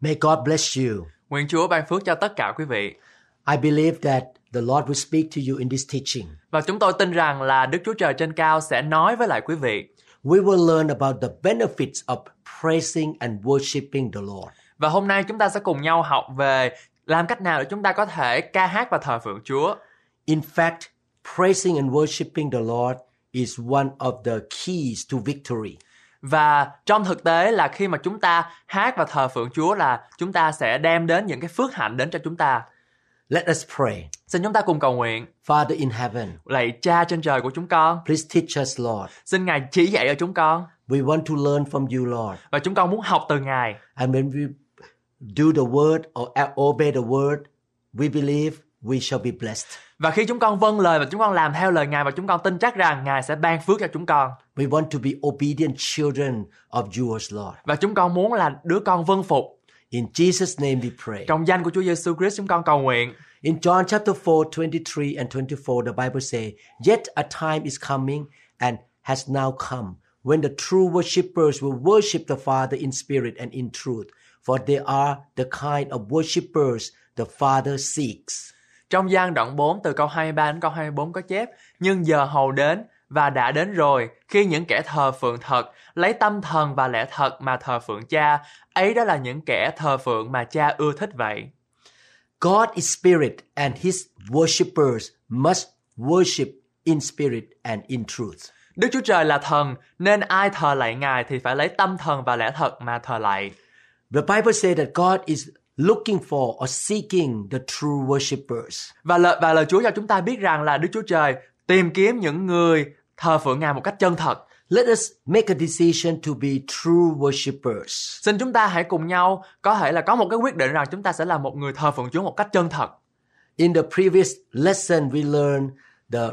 May God bless you. Nguyện Chúa ban phước cho tất cả quý vị. I believe that the Lord will speak to you in this teaching. Và chúng tôi tin rằng là Đức Chúa Trời trên cao sẽ nói với lại quý vị. We will learn about the benefits of praising and worshiping the Lord. Và hôm nay chúng ta sẽ cùng nhau học về làm cách nào để chúng ta có thể ca hát và thờ phượng Chúa. In fact, praising and worshiping the Lord is one of the keys to victory. Và trong thực tế là khi mà chúng ta hát và thờ phượng Chúa là chúng ta sẽ đem đến những cái phước hạnh đến cho chúng ta. Let us pray. Xin chúng ta cùng cầu nguyện. Father in heaven, Lạy Cha trên trời của chúng con, please teach us, Lord. xin Ngài chỉ dạy cho chúng con We want to learn from you, Lord. và chúng con muốn học từ Ngài. And when we do the word or obey the word, we believe we shall be blessed. Và khi chúng con vâng lời và chúng con làm theo lời Ngài và chúng con tin chắc rằng Ngài sẽ ban phước cho chúng con. We want to be obedient children of yours, Lord. Và chúng con muốn là đứa con vâng phục. In Jesus' name we pray. Trong danh của Chúa Giêsu Christ chúng con cầu nguyện. In John chapter 4, 23 and 24, the Bible says, Yet a time is coming and has now come when the true worshippers will worship the Father in spirit and in truth, for they are the kind of worshippers the Father seeks. Trong gian đoạn 4 từ câu 23 đến câu 24 có chép Nhưng giờ hầu đến và đã đến rồi khi những kẻ thờ phượng thật lấy tâm thần và lẽ thật mà thờ phượng cha ấy đó là những kẻ thờ phượng mà cha ưa thích vậy God is spirit and his worshippers must worship in spirit and in truth. Đức Chúa Trời là thần nên ai thờ lạy Ngài thì phải lấy tâm thần và lẽ thật mà thờ lạy The Bible says that God is looking for or seeking the true worshippers. và lời và lời Chúa cho chúng ta biết rằng là Đức Chúa Trời tìm kiếm những người thờ phượng Ngài một cách chân thật Let us make a decision to be true worshippers. Xin chúng ta hãy cùng nhau có thể là có một cái quyết định rằng chúng ta sẽ là một người thờ phượng Chúa một cách chân thật. In the previous lesson, we learned the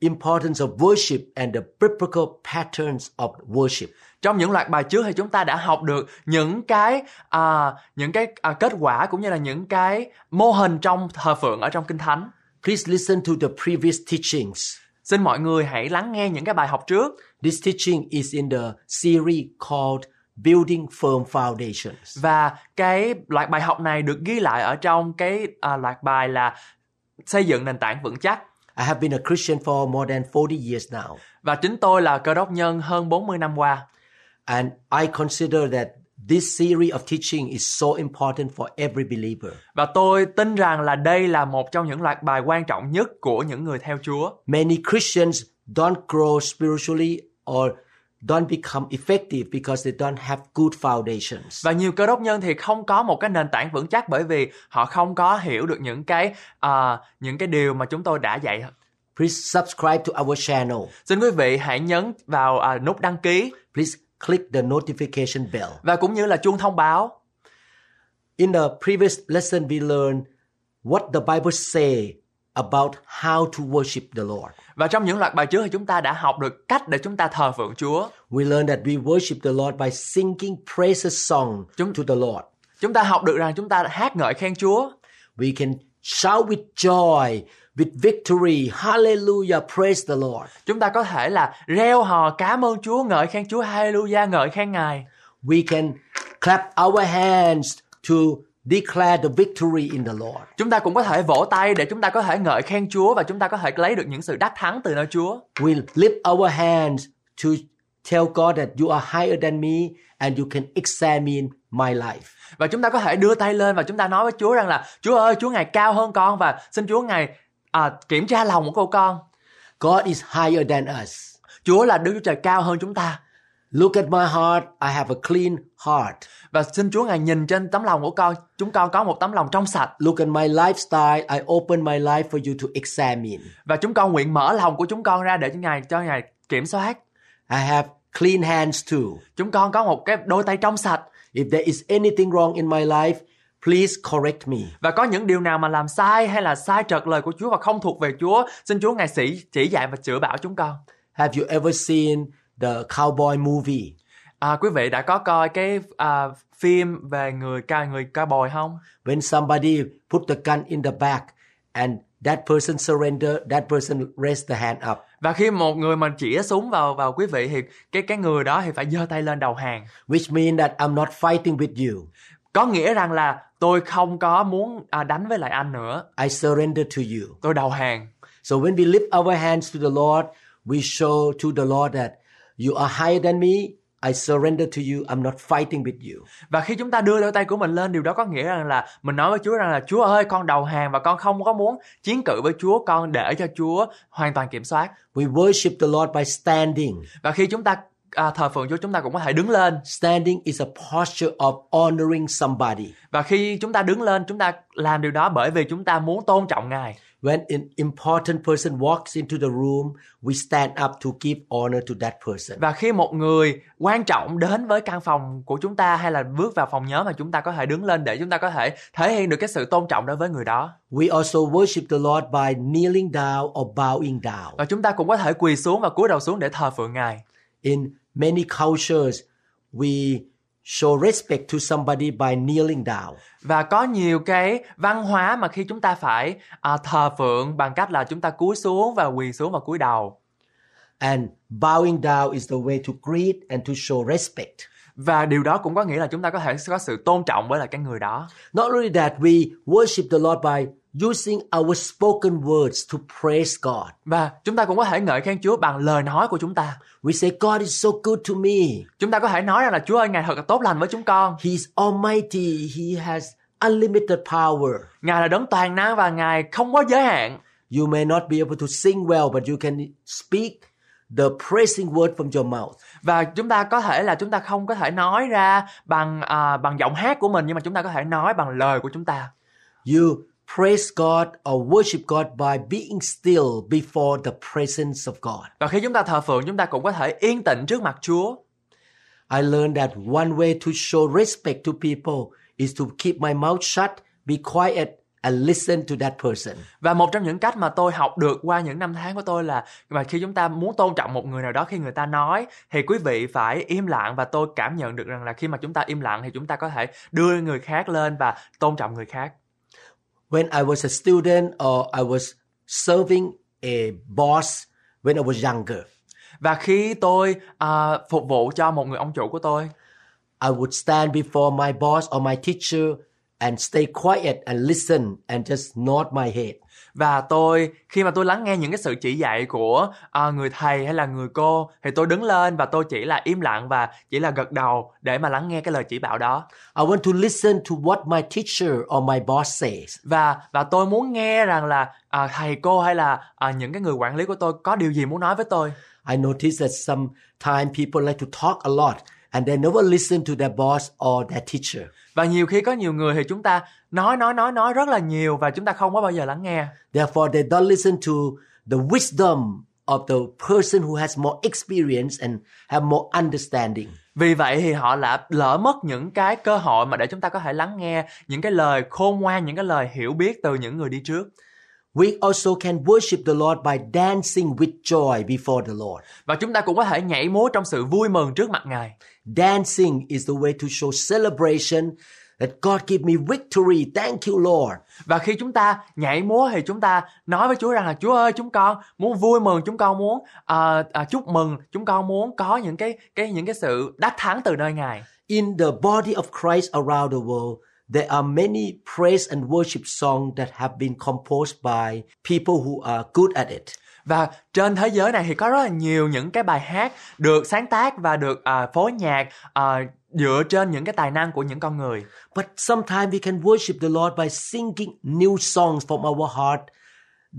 importance of worship and the biblical patterns of worship. Trong những loạt bài trước thì chúng ta đã học được những cái à, những cái à, kết quả cũng như là những cái mô hình trong thờ phượng ở trong Kinh Thánh. Please listen to the previous teachings. Xin mọi người hãy lắng nghe những cái bài học trước This teaching is in the series called Building Firm Foundations. và cái loạt bài học này được ghi lại ở trong cái à, loạt bài là xây dựng nền tảng vững chắc. I have been a Christian for more than 40 years now, Và chính tôi là cơ đốc nhân hơn 40 năm qua. and I consider that this series of teaching is so important for every believer. Và tôi tin rằng là đây là một trong những loạt bài quan trọng nhất của những người theo Chúa. Many Christians don't grow spiritually or don't become effective because they don't have good foundations. Và nhiều cơ đốc nhân thì không có một cái nền tảng vững chắc bởi vì họ không có hiểu được những cái à, những cái điều mà chúng tôi đã dạy. Please subscribe to our channel. Xin quý vị hãy nhấn vào à, nút đăng ký Please click the notification bell. và cũng như là chuông thông báo. In the previous lesson, we learned what the Bible say about how to worship the Lord. Và trong những loạt bài trước thì chúng ta đã học được cách để chúng ta thờ phượng Chúa. We learned that we worship the Lord by singing praises song Chúng- to the Lord. Chúng ta học được rằng chúng ta hát ngợi khen Chúa We can shout with joy, with victory. Hallelujah, praise the Lord. Chúng ta có thể là reo hò cảm ơn Chúa, ngợi khen Chúa, hallelujah, ngợi khen Ngài. We can clap our hands to declare the victory in the Lord. Chúng ta cũng có thể vỗ tay để chúng ta có thể ngợi khen Chúa và chúng ta có thể lấy được những sự đắc thắng từ nơi Chúa. We lift our hands to tell God that you are higher than me and you can examine my life. Và chúng ta có thể đưa tay lên và chúng ta nói với Chúa rằng là Chúa ơi, Chúa Ngài cao hơn con và xin Chúa Ngài à, kiểm tra lòng của cô con. God is higher than us. Chúa là Đức Chúa Trời cao hơn chúng ta. Look at my heart. I have a clean heart. Và xin Chúa Ngài nhìn trên tấm lòng của con, chúng con có một tấm lòng trong sạch. Look at my lifestyle. I open my life for you to examine. Và chúng con nguyện mở lòng của chúng con ra để cho Ngài cho Ngài kiểm soát. I have clean hands too. Chúng con có một cái đôi tay trong sạch If there is anything wrong in my life, please correct me. và có những điều nào mà làm sai hay là sai trật lời của Chúa và không thuộc về Chúa, xin Chúa ngài sĩ chỉ dạy và chữa bảo chúng con. Have you ever seen the cowboy movie? À, quý vị đã có coi cái à, phim về người ca người cowboy không? When somebody put the gun in the back and that person surrender, that person raise the hand up. Và khi một người mà chĩa súng vào vào quý vị thì cái cái người đó thì phải giơ tay lên đầu hàng. which means that I'm not fighting with you. Có nghĩa rằng là tôi không có muốn à, đánh với lại anh nữa. I surrender to you. Tôi đầu hàng. So when we lift our hands to the Lord, we show to the Lord that you are higher than me. I surrender to you. I'm not fighting with you. Và khi chúng ta đưa đôi tay của mình lên điều đó có nghĩa rằng là mình nói với Chúa rằng là Chúa ơi con đầu hàng và con không có muốn chiến cự với Chúa, con để cho Chúa hoàn toàn kiểm soát. We worship the Lord by standing. Và khi chúng ta à, thờ phượng Chúa chúng ta cũng có thể đứng lên. Standing is a posture of honoring somebody. Và khi chúng ta đứng lên chúng ta làm điều đó bởi vì chúng ta muốn tôn trọng Ngài. When an important person walks into the room, we stand up to give honor to that person. Và khi một người quan trọng đến với căn phòng của chúng ta hay là bước vào phòng nhóm mà chúng ta có thể đứng lên để chúng ta có thể thể hiện được cái sự tôn trọng đối với người đó. We also worship the Lord by kneeling down or bowing down. Và chúng ta cũng có thể quỳ xuống và cúi đầu xuống để thờ phượng Ngài. In many cultures, we show respect to somebody by kneeling down. Và có nhiều cái văn hóa mà khi chúng ta phải à, thờ phượng bằng cách là chúng ta cúi xuống và quỳ xuống và cúi đầu. And bowing down is the way to greet and to show respect. Và điều đó cũng có nghĩa là chúng ta có thể có sự tôn trọng với lại cái người đó. Not only that, we worship the Lord by using our spoken words to praise God. Và chúng ta cũng có thể ngợi khen Chúa bằng lời nói của chúng ta. We say, God is so good to me. Chúng ta có thể nói rằng là Chúa ơi Ngài thật là tốt lành với chúng con. He's almighty. He has unlimited power. Ngài là đấng toàn năng và Ngài không có giới hạn. You may not be able to sing well, but you can speak the praising word from your mouth. Và chúng ta có thể là chúng ta không có thể nói ra bằng à, bằng giọng hát của mình nhưng mà chúng ta có thể nói bằng lời của chúng ta. You praise God or worship God by being still before the presence of God. Và khi chúng ta thờ phượng chúng ta cũng có thể yên tĩnh trước mặt Chúa. I learned that one way to show respect to people is to keep my mouth shut, be quiet, and listen to that person. Và một trong những cách mà tôi học được qua những năm tháng của tôi là mà khi chúng ta muốn tôn trọng một người nào đó khi người ta nói thì quý vị phải im lặng và tôi cảm nhận được rằng là khi mà chúng ta im lặng thì chúng ta có thể đưa người khác lên và tôn trọng người khác. When I was a student or I was serving a boss when I was younger, Và khi tôi à, phục vụ cho một người ông chủ của tôi I would stand before my boss or my teacher and stay quiet and listen and just nod my head. Và tôi khi mà tôi lắng nghe những cái sự chỉ dạy của à, người thầy hay là người cô thì tôi đứng lên và tôi chỉ là im lặng và chỉ là gật đầu để mà lắng nghe cái lời chỉ bảo đó I want to listen to what my teacher or my boss says. và và tôi muốn nghe rằng là à, thầy cô hay là à, những cái người quản lý của tôi có điều gì muốn nói với tôi I notice that sometimes people like to talk a lot and they never listen to their boss or their teacher. và nhiều khi có nhiều người thì chúng ta nói nói nói nói rất là nhiều và chúng ta không có bao giờ lắng nghe Therefore, they don't listen to the wisdom of the person who has more experience and have more understanding. Vì vậy thì họ đã lỡ mất những cái cơ hội mà để chúng ta có thể lắng nghe những cái lời khôn ngoan, những cái lời hiểu biết từ những người đi trước. We also can worship the Lord by dancing with joy before the Lord. Và chúng ta cũng có thể nhảy múa trong sự vui mừng trước mặt Ngài. Dancing is the way to show celebration that God give me victory. Thank you, Lord. Và khi chúng ta nhảy múa thì chúng ta nói với Chúa rằng là Chúa ơi chúng con muốn vui mừng, chúng con muốn à, à, chúc mừng, chúng con muốn có những cái cái những cái sự đắc thắng từ nơi Ngài. In the body of Christ around the world, there are many praise and worship songs that have been composed by people who are good at it. Và trên thế giới này thì có rất là nhiều những cái bài hát được sáng tác và được à, phối nhạc à, dựa trên những cái tài năng của những con người. But sometimes we can worship the Lord by singing new songs from our heart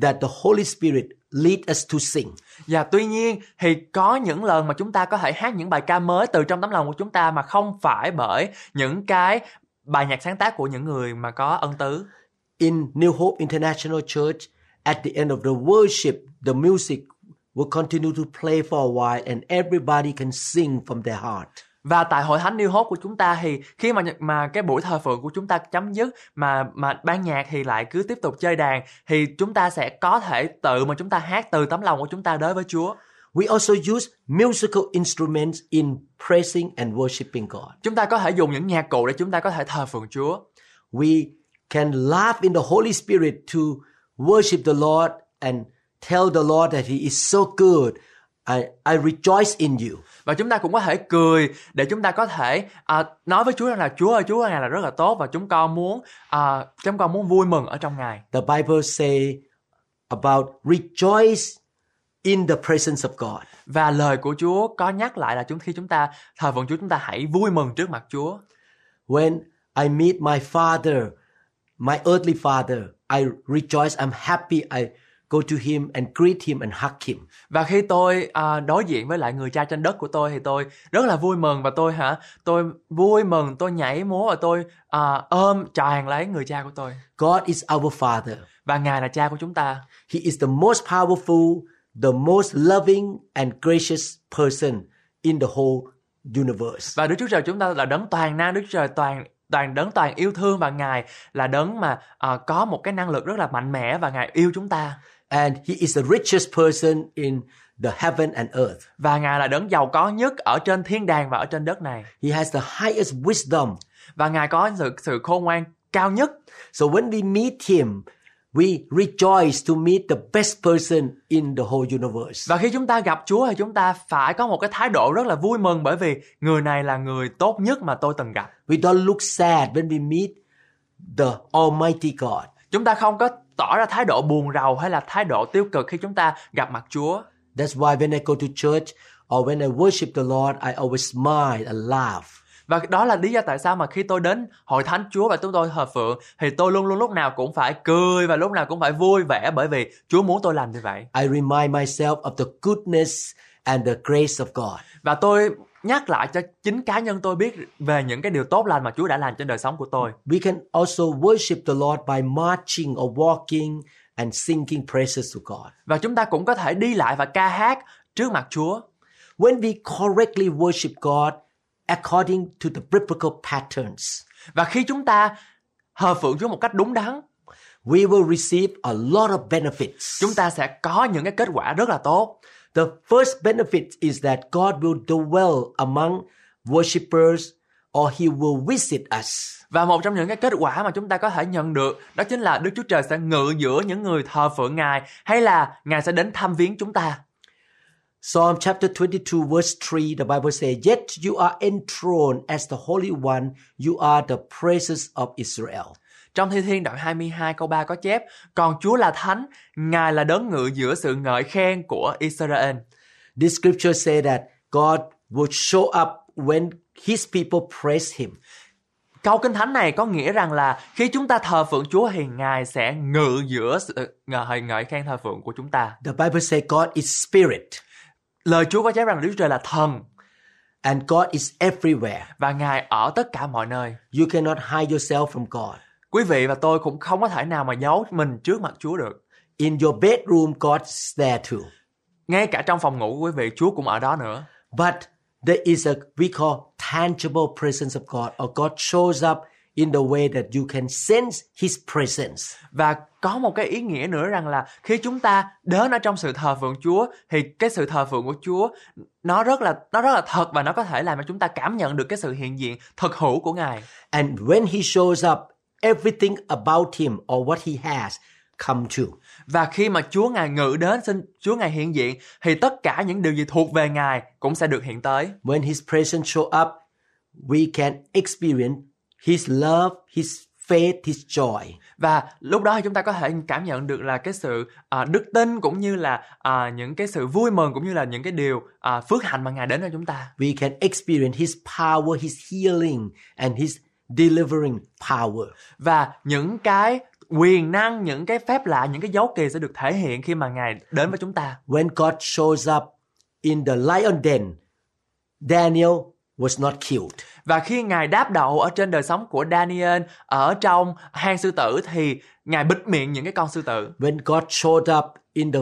that the Holy Spirit lead us to sing. Và tuy nhiên thì có những lần mà chúng ta có thể hát những bài ca mới từ trong tấm lòng của chúng ta mà không phải bởi những cái bài nhạc sáng tác của những người mà có ân tứ. In New Hope International Church, at the end of the worship, the music will continue to play for a while and everybody can sing from their heart. Và tại hội thánh New Hope của chúng ta thì khi mà mà cái buổi thờ phượng của chúng ta chấm dứt mà mà ban nhạc thì lại cứ tiếp tục chơi đàn thì chúng ta sẽ có thể tự mà chúng ta hát từ tấm lòng của chúng ta đối với Chúa. We also use musical instruments in praising and worshiping God. Chúng ta có thể dùng những nhạc cụ để chúng ta có thể thờ phượng Chúa. We can laugh in the Holy Spirit to worship the Lord and tell the Lord that He is so good. I, I rejoice in you. Và chúng ta cũng có thể cười để chúng ta có thể à, nói với Chúa rằng là Chúa ơi, Chúa ơi, Ngài là rất là tốt và chúng con muốn à, chúng con muốn vui mừng ở trong Ngài. The Bible say about rejoice in the presence of God. Và lời của Chúa có nhắc lại là chúng khi chúng ta thờ phượng Chúa chúng ta hãy vui mừng trước mặt Chúa. When I meet my father, my earthly father, I rejoice, I'm happy, I go to him and greet him and hug him. Và khi tôi à, đối diện với lại người cha trên đất của tôi thì tôi rất là vui mừng và tôi hả tôi vui mừng tôi nhảy múa và tôi à, ôm tràn lấy người cha của tôi God is our father. và ngài là cha của chúng ta He is the most powerful, the most loving and gracious person in the whole universe. và Đức Chúa Trời chúng ta là đấng toàn năng Đức Chúa Trời toàn toàn đấng toàn yêu thương và ngài là đấng mà à, có một cái năng lực rất là mạnh mẽ và ngài yêu chúng ta And he is the richest person in the heaven and earth. và ngài là đấng giàu có nhất ở trên thiên đàng và ở trên đất này He has the highest wisdom. và ngài có sự sự khôn ngoan cao nhất So when we meet him, we rejoice to meet the best person in the whole universe. Và khi chúng ta gặp Chúa thì chúng ta phải có một cái thái độ rất là vui mừng bởi vì người này là người tốt nhất mà tôi từng gặp. We don't look sad when we meet the Almighty God. Chúng ta không có tỏ ra thái độ buồn rầu hay là thái độ tiêu cực khi chúng ta gặp mặt Chúa. That's why when I go to church or when I worship the Lord, I always smile and laugh. Và đó là lý do tại sao mà khi tôi đến hội thánh Chúa và chúng tôi thờ phượng thì tôi luôn luôn lúc nào cũng phải cười và lúc nào cũng phải vui vẻ bởi vì Chúa muốn tôi làm như vậy. I remind myself of the goodness and the grace of God. Và tôi nhắc lại cho chính cá nhân tôi biết về những cái điều tốt lành mà Chúa đã làm trên đời sống của tôi. We can also worship the Lord by marching or walking and singing praises to God. Và chúng ta cũng có thể đi lại và ca hát trước mặt Chúa. When we correctly worship God according to the biblical patterns, Và khi chúng ta thờ phượng Chúa một cách đúng đắn, we will receive a lot of benefits. chúng ta sẽ có những cái kết quả rất là tốt. The first benefit is that God will dwell among worshippers or he will visit us. Và một trong những cái kết quả mà chúng ta có thể nhận được đó chính là Đức Chúa Trời sẽ ngự giữa những người thờ phượng Ngài hay là Ngài sẽ đến thăm viếng chúng ta. Psalm chapter 22 verse 3 the Bible says, Yet you are enthroned as the Holy One, you are the praises of Israel. Trong Thi Thiên đoạn 22 câu 3 có chép Còn Chúa là Thánh, Ngài là đấng ngự giữa sự ngợi khen của Israel. This scripture say that God will show up when his people praise him. Câu Kinh Thánh này có nghĩa rằng là khi chúng ta thờ phượng Chúa thì Ngài sẽ ngự giữa sự ngợi ngợi khen thờ phượng của chúng ta. The Bible say God is spirit Lời Chúa có chép rằng Đức Chúa Trời là thần and God is everywhere. và Ngài ở tất cả mọi nơi. You cannot hide yourself from God. Quý vị và tôi cũng không có thể nào mà giấu mình trước mặt Chúa được. In your bedroom, God is there too. Ngay cả trong phòng ngủ của quý vị, Chúa cũng ở đó nữa. But there is a we call tangible presence of God, or God shows up in the way that you can sense His presence. Và có một cái ý nghĩa nữa rằng là khi chúng ta đến ở trong sự thờ phượng Chúa thì cái sự thờ phượng của Chúa nó rất là nó rất là thật và nó có thể làm cho chúng ta cảm nhận được cái sự hiện diện thực hữu của Ngài. And when He shows up, everything about Him or what He has come true. Và khi mà Chúa Ngài ngự đến xin Chúa Ngài hiện diện thì tất cả những điều gì thuộc về Ngài cũng sẽ được hiện tới. When His presence show up, we can experience His love, His faith, His joy. Và lúc đó thì chúng ta có thể cảm nhận được là cái sự à, đức tin cũng như là à, những cái sự vui mừng cũng như là những cái điều à, phước hạnh mà Ngài đến cho chúng ta. We can experience His power, His healing, and His delivering power. Và những cái quyền năng, những cái phép lạ, những cái dấu kỳ sẽ được thể hiện khi mà Ngài đến với chúng ta. When God shows up in the lion den, Daniel was not killed. Và khi Ngài đáp đậu ở trên đời sống của Daniel ở trong hang sư tử thì Ngài bịt miệng những cái con sư tử. When God showed up in the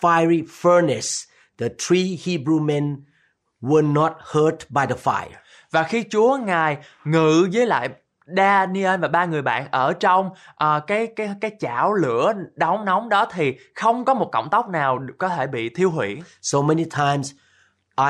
fiery furnace, the three Hebrew men were not hurt by the fire. Và khi Chúa ngài ngự với lại Daniel và ba người bạn ở trong à, cái cái cái chảo lửa nóng nóng đó thì không có một cọng tóc nào có thể bị thiêu hủy. So many times,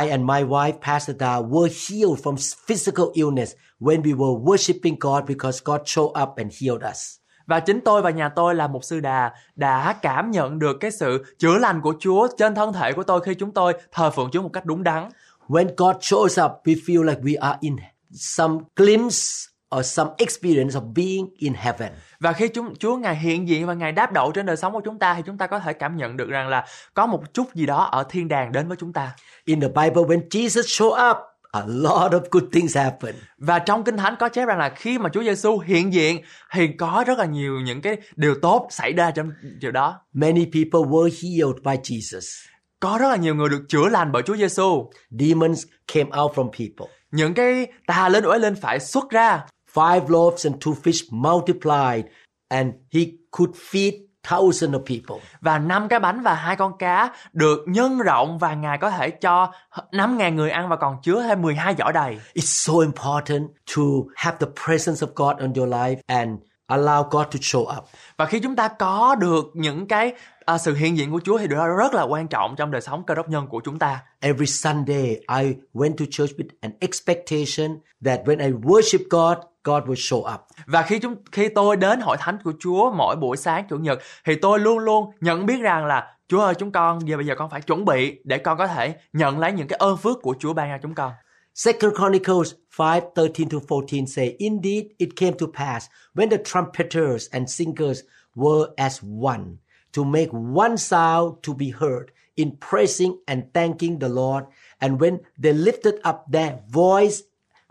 I and my wife, Pastor Da, were healed from physical illness when we were worshiping God because God showed up and healed us. Và chính tôi và nhà tôi là một sư đà đã cảm nhận được cái sự chữa lành của Chúa trên thân thể của tôi khi chúng tôi thờ phượng Chúa một cách đúng đắn. When God shows up, we feel like we are in some glimpse or some experience of being in heaven. Và khi chúng Chúa ngài hiện diện và ngài đáp đậu trên đời sống của chúng ta thì chúng ta có thể cảm nhận được rằng là có một chút gì đó ở thiên đàng đến với chúng ta. In the Bible, when Jesus showed up, a lot of good things happen. Và trong Kinh Thánh có chép rằng là khi mà Chúa Giêsu hiện diện thì có rất là nhiều những cái điều tốt xảy ra trong điều đó. Many people were healed by Jesus. Có rất là nhiều người được chữa lành bởi Chúa Giêsu. Demons came out from people. Những cái tà linh uế linh phải xuất ra Five loaves and two fish multiplied, and he could feed thousands of people. và năm cái bánh và hai con cá được nhân rộng và Ngài có thể cho 5.000 người ăn và còn chứa thêm 12 giỏ đầy. It's so important to have the presence of God on your life and allow God to show up. Và khi chúng ta có được những cái à, sự hiện diện của Chúa thì đó rất là quan trọng trong đời sống cơ đốc nhân của chúng ta. Every Sunday, I went to church with an expectation that when I worship God, God will show up. Và khi chúng khi tôi đến hội thánh của Chúa mỗi buổi sáng chủ nhật thì tôi luôn luôn nhận biết rằng là Chúa ơi chúng con giờ bây giờ con phải chuẩn bị để con có thể nhận lấy những cái ơn phước của Chúa ban cho chúng con. Second Chronicles 5, 13 to 14 say, Indeed, it came to pass when the trumpeters and singers were as one, to make one sound to be heard in praising and thanking the Lord. And when they lifted up their voice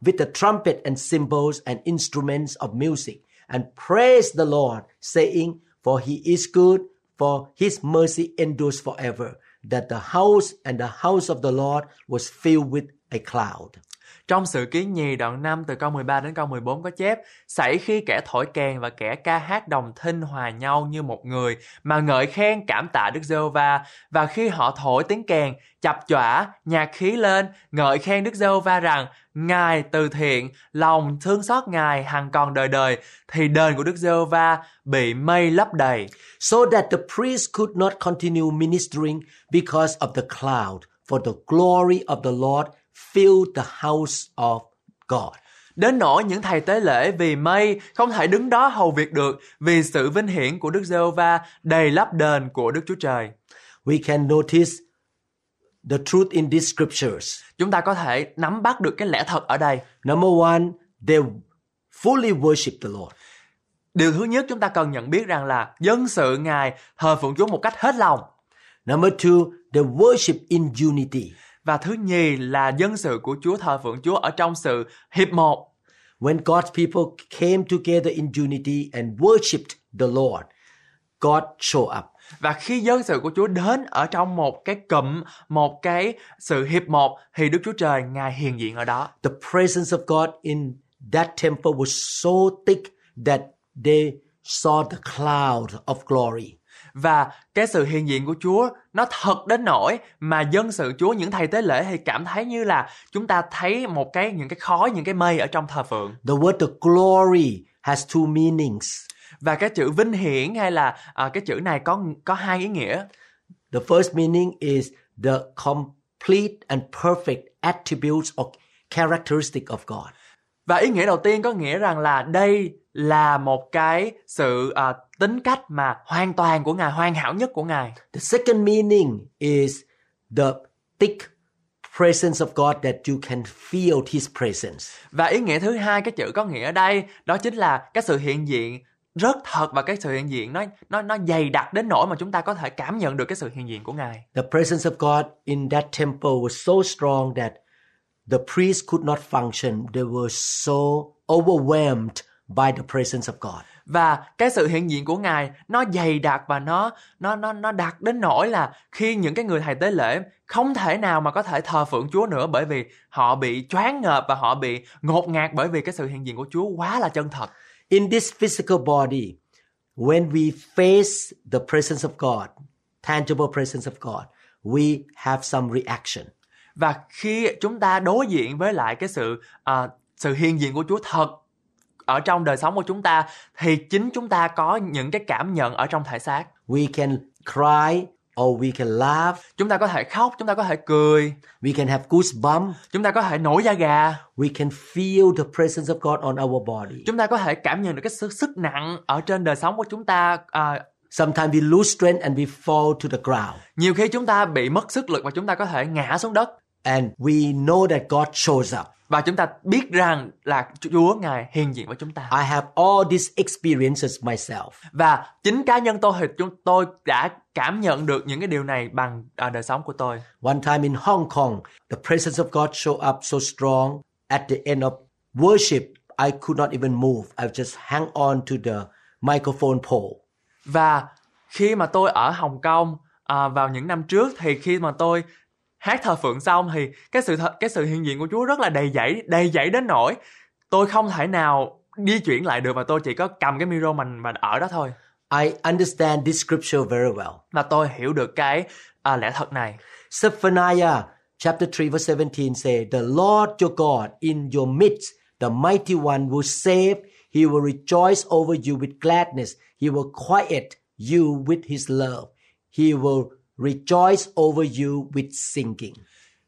with the trumpet and cymbals and instruments of music, and praised the Lord, saying, For he is good, for his mercy endures forever, that the house and the house of the Lord was filled with a cloud. Trong sự ký nhì đoạn 5 từ câu 13 đến câu 14 có chép Xảy khi kẻ thổi kèn và kẻ ca hát đồng thinh hòa nhau như một người Mà ngợi khen cảm tạ Đức giê va Và khi họ thổi tiếng kèn chập chọa nhạc khí lên Ngợi khen Đức giê va rằng Ngài từ thiện lòng thương xót Ngài hằng còn đời đời Thì đền của Đức giê va bị mây lấp đầy so that the priest could not continue ministering because of the cloud, for the glory of the Lord filled the house of God. Đến nỗi những thầy tế lễ vì mây không thể đứng đó hầu việc được vì sự vinh hiển của Đức giê va đầy lấp đền của Đức Chúa Trời. We can notice the truth in these scriptures. Chúng ta có thể nắm bắt được cái lẽ thật ở đây. Number one, they fully worship the Lord. Điều thứ nhất chúng ta cần nhận biết rằng là dân sự Ngài thờ phượng Chúa một cách hết lòng. Number two, they worship in unity. Và thứ nhì là dân sự của Chúa thờ phượng Chúa ở trong sự hiệp một. When God's people came together in unity and worshiped the Lord, God showed up. Và khi dân sự của Chúa đến ở trong một cái cụm, một cái sự hiệp một thì Đức Chúa Trời Ngài hiện diện ở đó. The presence of God in that temple was so thick that they saw the cloud of glory. Và cái sự hiện diện của Chúa nó thật đến nỗi mà dân sự Chúa những thầy tế lễ thì cảm thấy như là chúng ta thấy một cái những cái khói những cái mây ở trong thờ phượng The word the glory has two meanings. và cái chữ vinh hiển hay là à, cái chữ này có có hai ý nghĩa The first meaning is the complete and perfect attributes or characteristic of God. và ý nghĩa đầu tiên có nghĩa rằng là đây là một cái sự à, tính cách mà hoàn toàn của ngài hoàn hảo nhất của ngài The second meaning is the thick presence of God that you can feel his presence. và ý nghĩa thứ hai cái chữ có nghĩa ở đây đó chính là cái sự hiện diện rất thật và cái sự hiện diện nó nó nó dày đặc đến nỗi mà chúng ta có thể cảm nhận được cái sự hiện diện của ngài The presence of God in that temple was so strong that the priests could not function. They were so overwhelmed by the presence of God. Và cái sự hiện diện của ngài nó dày đặc và nó nó nó nó đặc đến nỗi là khi những cái người thầy tế lễ không thể nào mà có thể thờ phượng Chúa nữa bởi vì họ bị choáng ngợp và họ bị ngột ngạt bởi vì cái sự hiện diện của Chúa quá là chân thật In this physical body, when we face the presence of God, tangible presence of God, we have some reaction. Và khi chúng ta đối diện với lại cái sự à, sự hiện diện của Chúa thật ở trong đời sống của chúng ta thì chính chúng ta có những cái cảm nhận ở trong thể xác. We can cry or we can laugh. Chúng ta có thể khóc, chúng ta có thể cười, We can have goosebumps. chúng ta có thể nổi da gà, We can feel the presence of God on our body. chúng ta có thể cảm nhận được cái sức sức nặng ở trên đời sống của chúng ta. À, Sometimes we lose strength and we fall to the ground. nhiều khi chúng ta bị mất sức lực và chúng ta có thể ngã xuống đất And we know that God shows up. Và chúng ta biết rằng là Chúa ngài hiện diện với chúng ta. I have all these experiences myself. Và chính cá nhân tôi thì chúng tôi đã cảm nhận được những cái điều này bằng à, đời sống của tôi. One time in Hong Kong, the presence of God showed up so strong. At the end of worship, I could not even move. I just hang on to the microphone pole. Và khi mà tôi ở Hồng Kông à, vào những năm trước thì khi mà tôi hát thờ phượng xong thì cái sự th- cái sự hiện diện của Chúa rất là đầy dẫy đầy dẫy đến nỗi tôi không thể nào di chuyển lại được và tôi chỉ có cầm cái micro mình mà ở đó thôi I understand this scripture very well. và tôi hiểu được cái à, lẽ thật này Zephaniah chapter 3 verse 17 say, The Lord your God in your midst, the mighty one will save. He will rejoice over you with gladness. He will quiet you with his love. He will rejoice over you with singing.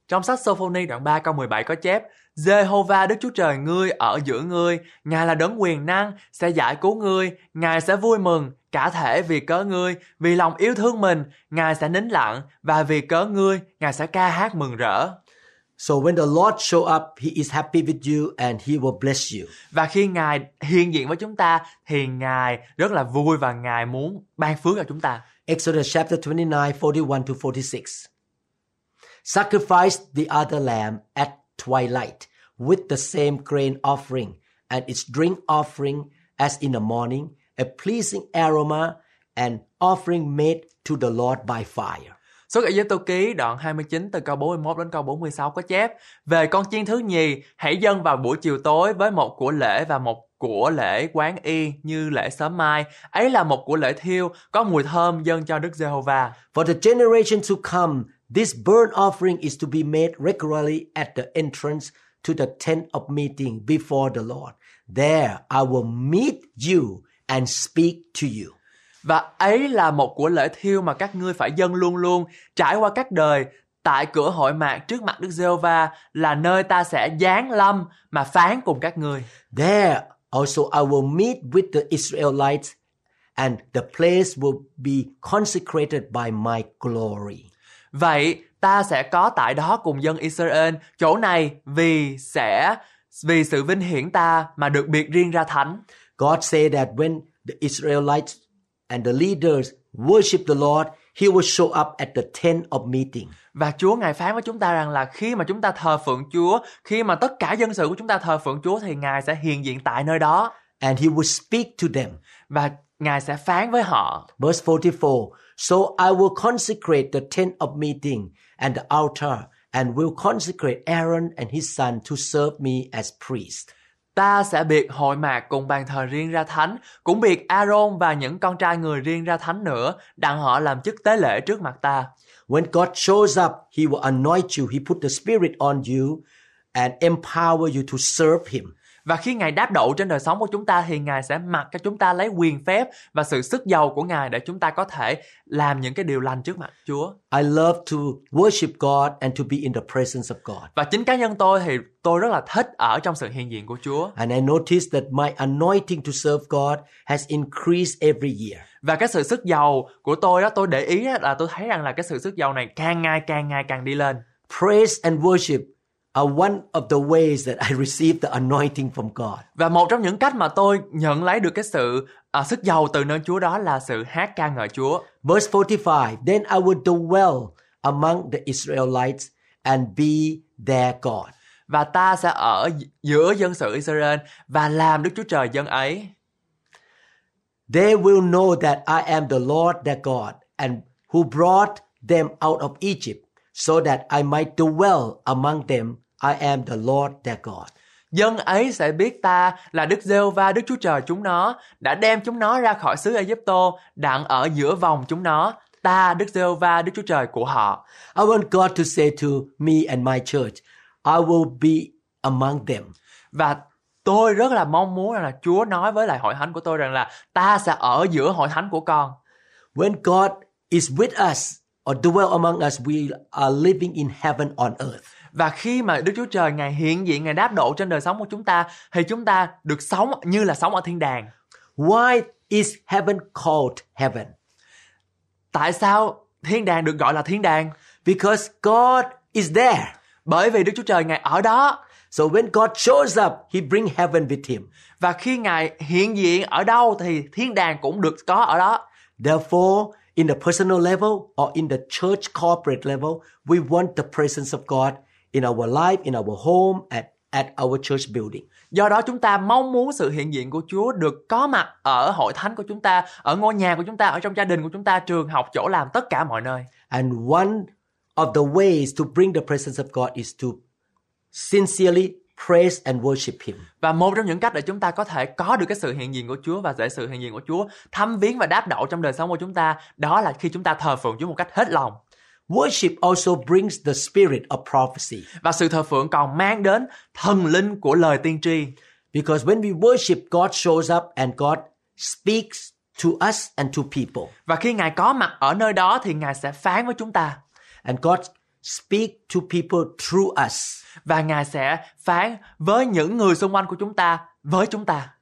Trong sách Sophoni đoạn 3 câu 17 có chép Jehovah Đức Chúa Trời ngươi ở giữa ngươi, Ngài là đấng quyền năng, sẽ giải cứu ngươi, Ngài sẽ vui mừng, cả thể vì cớ ngươi, vì lòng yêu thương mình, Ngài sẽ nín lặng, và vì cớ ngươi, Ngài sẽ ca hát mừng rỡ. So when the Lord show up, he is happy with you and he will bless you. Và khi Ngài hiện diện với chúng ta, thì Ngài rất là vui và Ngài muốn ban phước cho chúng ta. Exodus chapter 29, 41 to 46. Sacrifice the other lamb at twilight with the same grain offering and its drink offering as in the morning, a pleasing aroma and offering made to the Lord by fire. Xuất Ai Tô ký đoạn 29 từ câu 41 đến câu 46 có chép Về con chiên thứ nhì, hãy dâng vào buổi chiều tối với một của lễ và một của lễ quán y như lễ sớm mai. Ấy là một của lễ thiêu, có mùi thơm dâng cho Đức Giê-hô-va. For the generation to come, this burnt offering is to be made regularly at the entrance to the tent of meeting before the Lord. There I will meet you and speak to you. Và ấy là một của lễ thiêu mà các ngươi phải dâng luôn luôn, trải qua các đời, tại cửa hội mạc trước mặt Đức Giê-hô-va là nơi ta sẽ giáng lâm mà phán cùng các ngươi. There also I will meet with the Israelites, and the place will be consecrated by my glory. Vậy ta sẽ có tại đó cùng dân Israel, chỗ này vì sẽ vì sự vinh hiển ta mà được biệt riêng ra thánh. God said that when the Israelites and the leaders worship the Lord, He will show up at the tent of meeting. Và Chúa Ngài phán với chúng ta rằng là khi mà chúng ta thờ phượng Chúa, khi mà tất cả dân sự của chúng ta thờ phượng Chúa thì Ngài sẽ hiện diện tại nơi đó And He will speak to them. và Ngài sẽ phán với họ. Verse 44 So I will consecrate the tent of meeting and the altar, and will consecrate Aaron and his son to serve me as priest. Ta sẽ biệt hội mạc cùng bàn thờ riêng ra thánh, cũng biệt Aaron và những con trai người riêng ra thánh nữa, đặng họ làm chức tế lễ trước mặt ta. When God shows up, He will anoint you. He put the Spirit on you and empower you to serve Him. Và khi Ngài đáp đậu trên đời sống của chúng ta thì Ngài sẽ mặc cho chúng ta lấy quyền phép và sự sức giàu của Ngài để chúng ta có thể làm những cái điều lành trước mặt Chúa. I love to worship God and to be in the presence of God. Và chính cá nhân tôi thì tôi rất là thích ở trong sự hiện diện của Chúa. And I notice that my anointing to serve God has increased every year. Và cái sự sức giàu của tôi đó tôi để ý là tôi thấy rằng là cái sự sức giàu này càng ngày càng ngày càng đi lên. Praise and worship are one of the ways that I receive the anointing from God. Và một trong những cách mà tôi nhận lấy được cái sự à, sức giàu từ nơi Chúa đó là sự hát ca ngợi Chúa. Verse 45 Then I will dwell among the Israelites and be their God. Và ta sẽ ở giữa dân sự Israel và làm Đức Chúa Trời dân ấy. They will know that I am the Lord their God and who brought them out of Egypt so that I might dwell among them. I am the Lord their God. Dân ấy sẽ biết ta là Đức giê va Đức Chúa Trời chúng nó đã đem chúng nó ra khỏi xứ Ai-cập-tô đặng ở giữa vòng chúng nó. ta Đức Giê-hô-va Đức Chúa Trời của họ. I want God to say to me and my church, I will be among them. Và tôi rất là mong muốn rằng là Chúa nói với lại hội thánh của tôi rằng là ta sẽ ở giữa hội thánh của con. When God is with us or dwell among us, we are living in heaven on earth. Và khi mà Đức Chúa Trời Ngài hiện diện, Ngài đáp độ trên đời sống của chúng ta thì chúng ta được sống như là sống ở thiên đàng. Why is heaven called heaven? Tại sao thiên đàng được gọi là thiên đàng? Because God is there. Bởi vì Đức Chúa Trời Ngài ở đó. So when God shows up, he bring heaven with him. Và khi Ngài hiện diện ở đâu thì thiên đàng cũng được có ở đó. Therefore, in the personal level or in the church corporate level, we want the presence of God in our life, in our home, at, at our church building. Do đó chúng ta mong muốn sự hiện diện của Chúa được có mặt ở hội thánh của chúng ta, ở ngôi nhà của chúng ta, ở trong gia đình của chúng ta, trường học, chỗ làm, tất cả mọi nơi. And one of the ways to bring the presence of God is to sincerely praise and worship Him. Và một trong những cách để chúng ta có thể có được cái sự hiện diện của Chúa và để sự hiện diện của Chúa thăm viếng và đáp đậu trong đời sống của chúng ta, đó là khi chúng ta thờ phượng Chúa một cách hết lòng. Worship also brings the spirit of prophecy. Và sự thờ phượng còn mang đến thần linh của lời tiên tri. Because when we worship, God shows up and God speaks to us and to people. Và khi Ngài có mặt ở nơi đó thì Ngài sẽ phán với chúng ta. And God speak to people through us. Và Ngài sẽ phán với những người xung quanh của chúng ta, với chúng ta.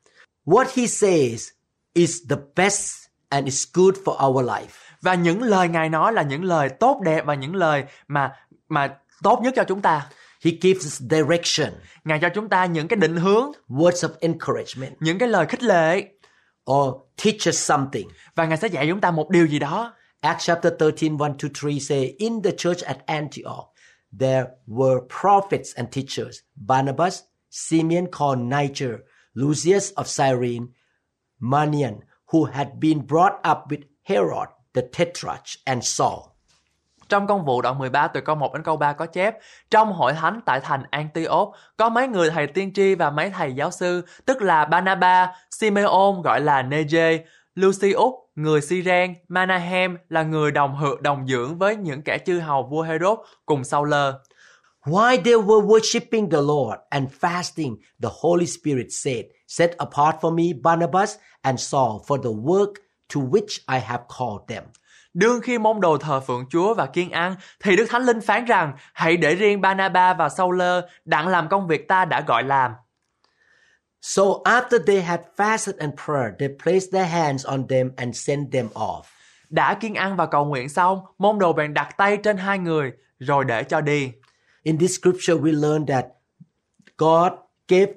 What he says is the best and is good for our life. Và những lời Ngài nói là những lời tốt đẹp và những lời mà mà tốt nhất cho chúng ta. He gives us direction, Ngài cho chúng ta những cái định hướng, words of encouragement, những cái lời khích lệ or teach us something. và Ngài sẽ dạy chúng ta một điều gì đó. Acts chapter 13, 1 to 3 say, In the church at Antioch, there were prophets and teachers, Barnabas, Simeon called Niger, Lucius of Cyrene, Manian, who had been brought up with Herod the Tetrarch and Saul. Trong công vụ đoạn 13 từ câu 1 đến câu 3 có chép Trong hội thánh tại thành Antioch có mấy người thầy tiên tri và mấy thầy giáo sư tức là Banaba, Simeon gọi là Neje, Lucius người Syren, Manahem là người đồng hự đồng dưỡng với những kẻ chư hầu vua Herod cùng Sauler. While they were worshiping the Lord and fasting, the Holy Spirit said, Set apart for me Barnabas and Saul for the work to which I have called them. Đương khi môn đồ thờ phượng Chúa và kiên ăn, thì Đức Thánh Linh phán rằng, hãy để riêng Barnaba và Sauler đặng làm công việc ta đã gọi làm. So after they had fasted and prayed, they placed their hands on them and sent them off. Đã kiên ăn và cầu nguyện xong, môn đồ bèn đặt tay trên hai người, rồi để cho đi. In this scripture, we learn that God gave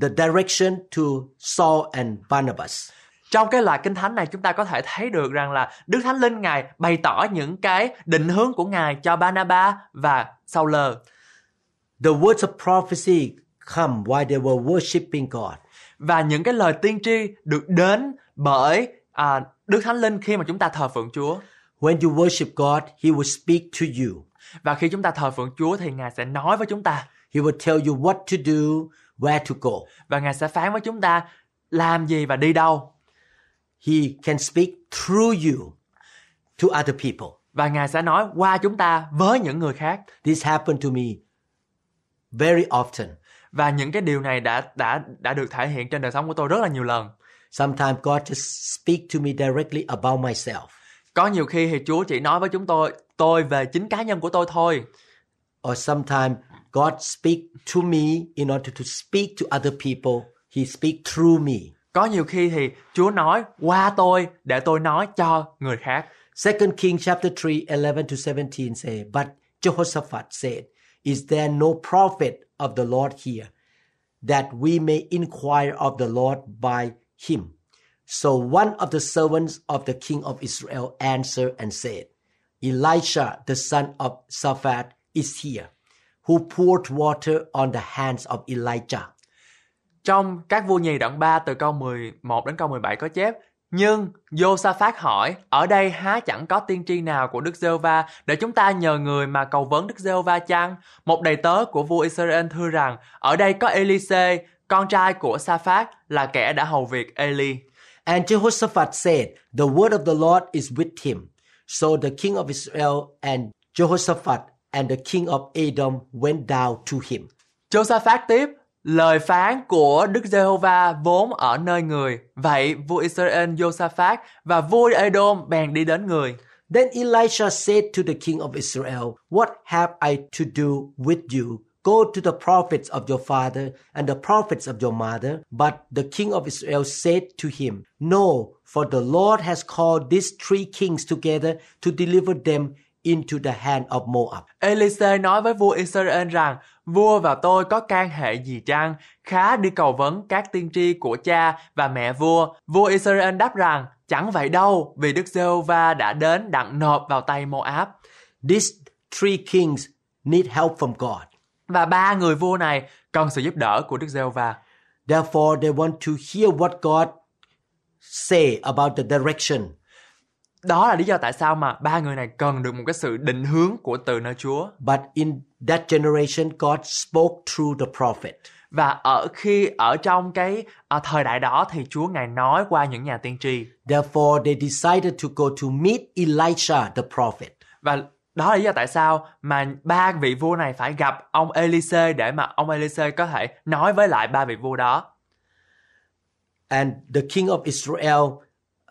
the direction to Saul and Barnabas. Trong cái loại kinh thánh này chúng ta có thể thấy được rằng là Đức Thánh Linh Ngài bày tỏ những cái định hướng của Ngài cho Barnaba và Sauler. The words of prophecy come while they were worshiping God. Và những cái lời tiên tri được đến bởi à, Đức Thánh Linh khi mà chúng ta thờ phượng Chúa. When you worship God, He will speak to you. Và khi chúng ta thờ phượng Chúa thì Ngài sẽ nói với chúng ta He will tell you what to do, where to go. và Ngài sẽ phán với chúng ta làm gì và đi đâu. He can speak through you to other people. Và Ngài sẽ nói qua chúng ta với những người khác. This happened to me very often. Và những cái điều này đã đã đã được thể hiện trên đời sống của tôi rất là nhiều lần. Sometimes God just speak to me directly about myself. Có nhiều khi thì Chúa chỉ nói với chúng tôi tôi về chính cá nhân của tôi thôi. Or sometimes God speak to me in order to speak to other people. He speak through me. Có nhiều khi thì Chúa nói qua tôi để tôi nói cho người khác. Second King chapter 3, 11 to 17 say, But Jehoshaphat said, Is there no prophet of the Lord here, that we may inquire of the Lord by him? So one of the servants of the king of Israel answered and said, Elisha, the son of Shaphat, is here, who poured water on the hands of Elijah. Trong các vua nhì đoạn 3 từ câu 11 đến câu 17 có chép nhưng Josaphat hỏi, ở đây há chẳng có tiên tri nào của Đức giê va để chúng ta nhờ người mà cầu vấn Đức giê va chăng? Một đầy tớ của vua Israel thưa rằng, ở đây có Elise, con trai của Saphat là kẻ đã hầu việc Eli. And Jehoshaphat said, The word of the Lord is with him. So the king of Israel and Jehoshaphat and the king of Edom went down to him. Josaphat tiếp, lời phán của Đức Giê-hô-va vốn ở nơi người. Vậy vua Israel Josaphat và vua Edom bèn đi đến người. Then Elisha said to the king of Israel, What have I to do with you? Go to the prophets of your father and the prophets of your mother. But the king of Israel said to him, No, for the Lord has called these three kings together to deliver them into the hand of Moab. Elise nói với vua Israel rằng, vua và tôi có can hệ gì chăng? Khá đi cầu vấn các tiên tri của cha và mẹ vua. Vua Israel đáp rằng, chẳng vậy đâu, vì Đức Giê-hô-va đã đến đặng nộp vào tay Moab. These three kings need help from God. Và ba người vua này cần sự giúp đỡ của Đức Giê-hô-va. Therefore, they want to hear what God say about the direction. Đó là lý do tại sao mà ba người này cần được một cái sự định hướng của từ nơi Chúa. But in that generation, God spoke through the prophet. Và ở khi ở trong cái à, thời đại đó thì Chúa ngài nói qua những nhà tiên tri. Therefore, they decided to go to meet Elisha, the prophet. Và đó là lý do tại sao mà ba vị vua này phải gặp ông Elise để mà ông Elise có thể nói với lại ba vị vua đó. And the king of Israel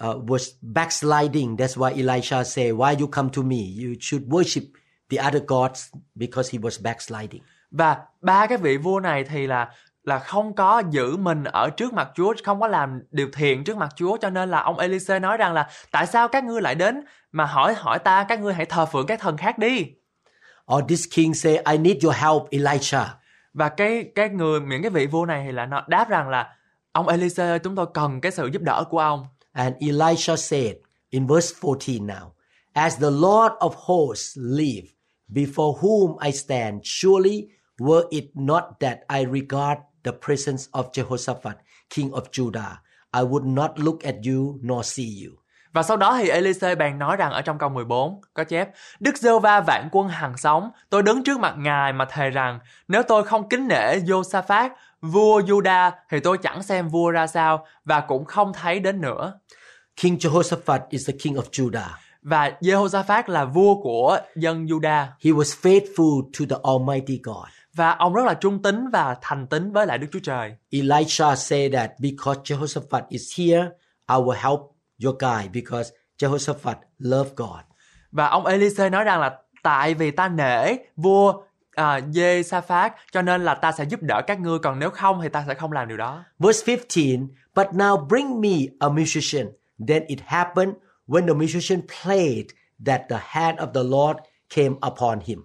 uh, was backsliding. That's why Elisha said, Why you come to me? You should worship the other gods because he was backsliding. Và ba cái vị vua này thì là là không có giữ mình ở trước mặt Chúa, không có làm điều thiện trước mặt Chúa cho nên là ông Elise nói rằng là tại sao các ngươi lại đến mà hỏi hỏi ta các ngươi hãy thờ phượng các thần khác đi. Or this king say, I need your help, Elisha. Và cái cái người những cái vị vua này thì là nó đáp rằng là ông Elise chúng tôi cần cái sự giúp đỡ của ông. And Elisha said in verse 14 now, As the Lord of hosts live, before whom I stand, surely were it not that I regard the presence of Jehoshaphat, king of Judah, I would not look at you nor see you. Và sau đó thì Elise bèn nói rằng ở trong câu 14 có chép Đức giê va vạn quân hằng sống Tôi đứng trước mặt Ngài mà thề rằng Nếu tôi không kính nể Josaphat Vua Juda thì tôi chẳng xem vua ra sao Và cũng không thấy đến nữa King Jehoshaphat is the king of Judah. Và Jehoshaphat là vua của dân Juda He was faithful to the Almighty God. Và ông rất là trung tín và thành tín với lại Đức Chúa Trời Elisha said that because Jehoshaphat is here, I will help your guy because Jehoshaphat loved God. Và ông Elise nói rằng là tại vì ta nể vua à, Dê Sa Phát cho nên là ta sẽ giúp đỡ các ngươi còn nếu không thì ta sẽ không làm điều đó. Verse 15, but now bring me a musician. Then it happened when the musician played that the hand of the Lord came upon him.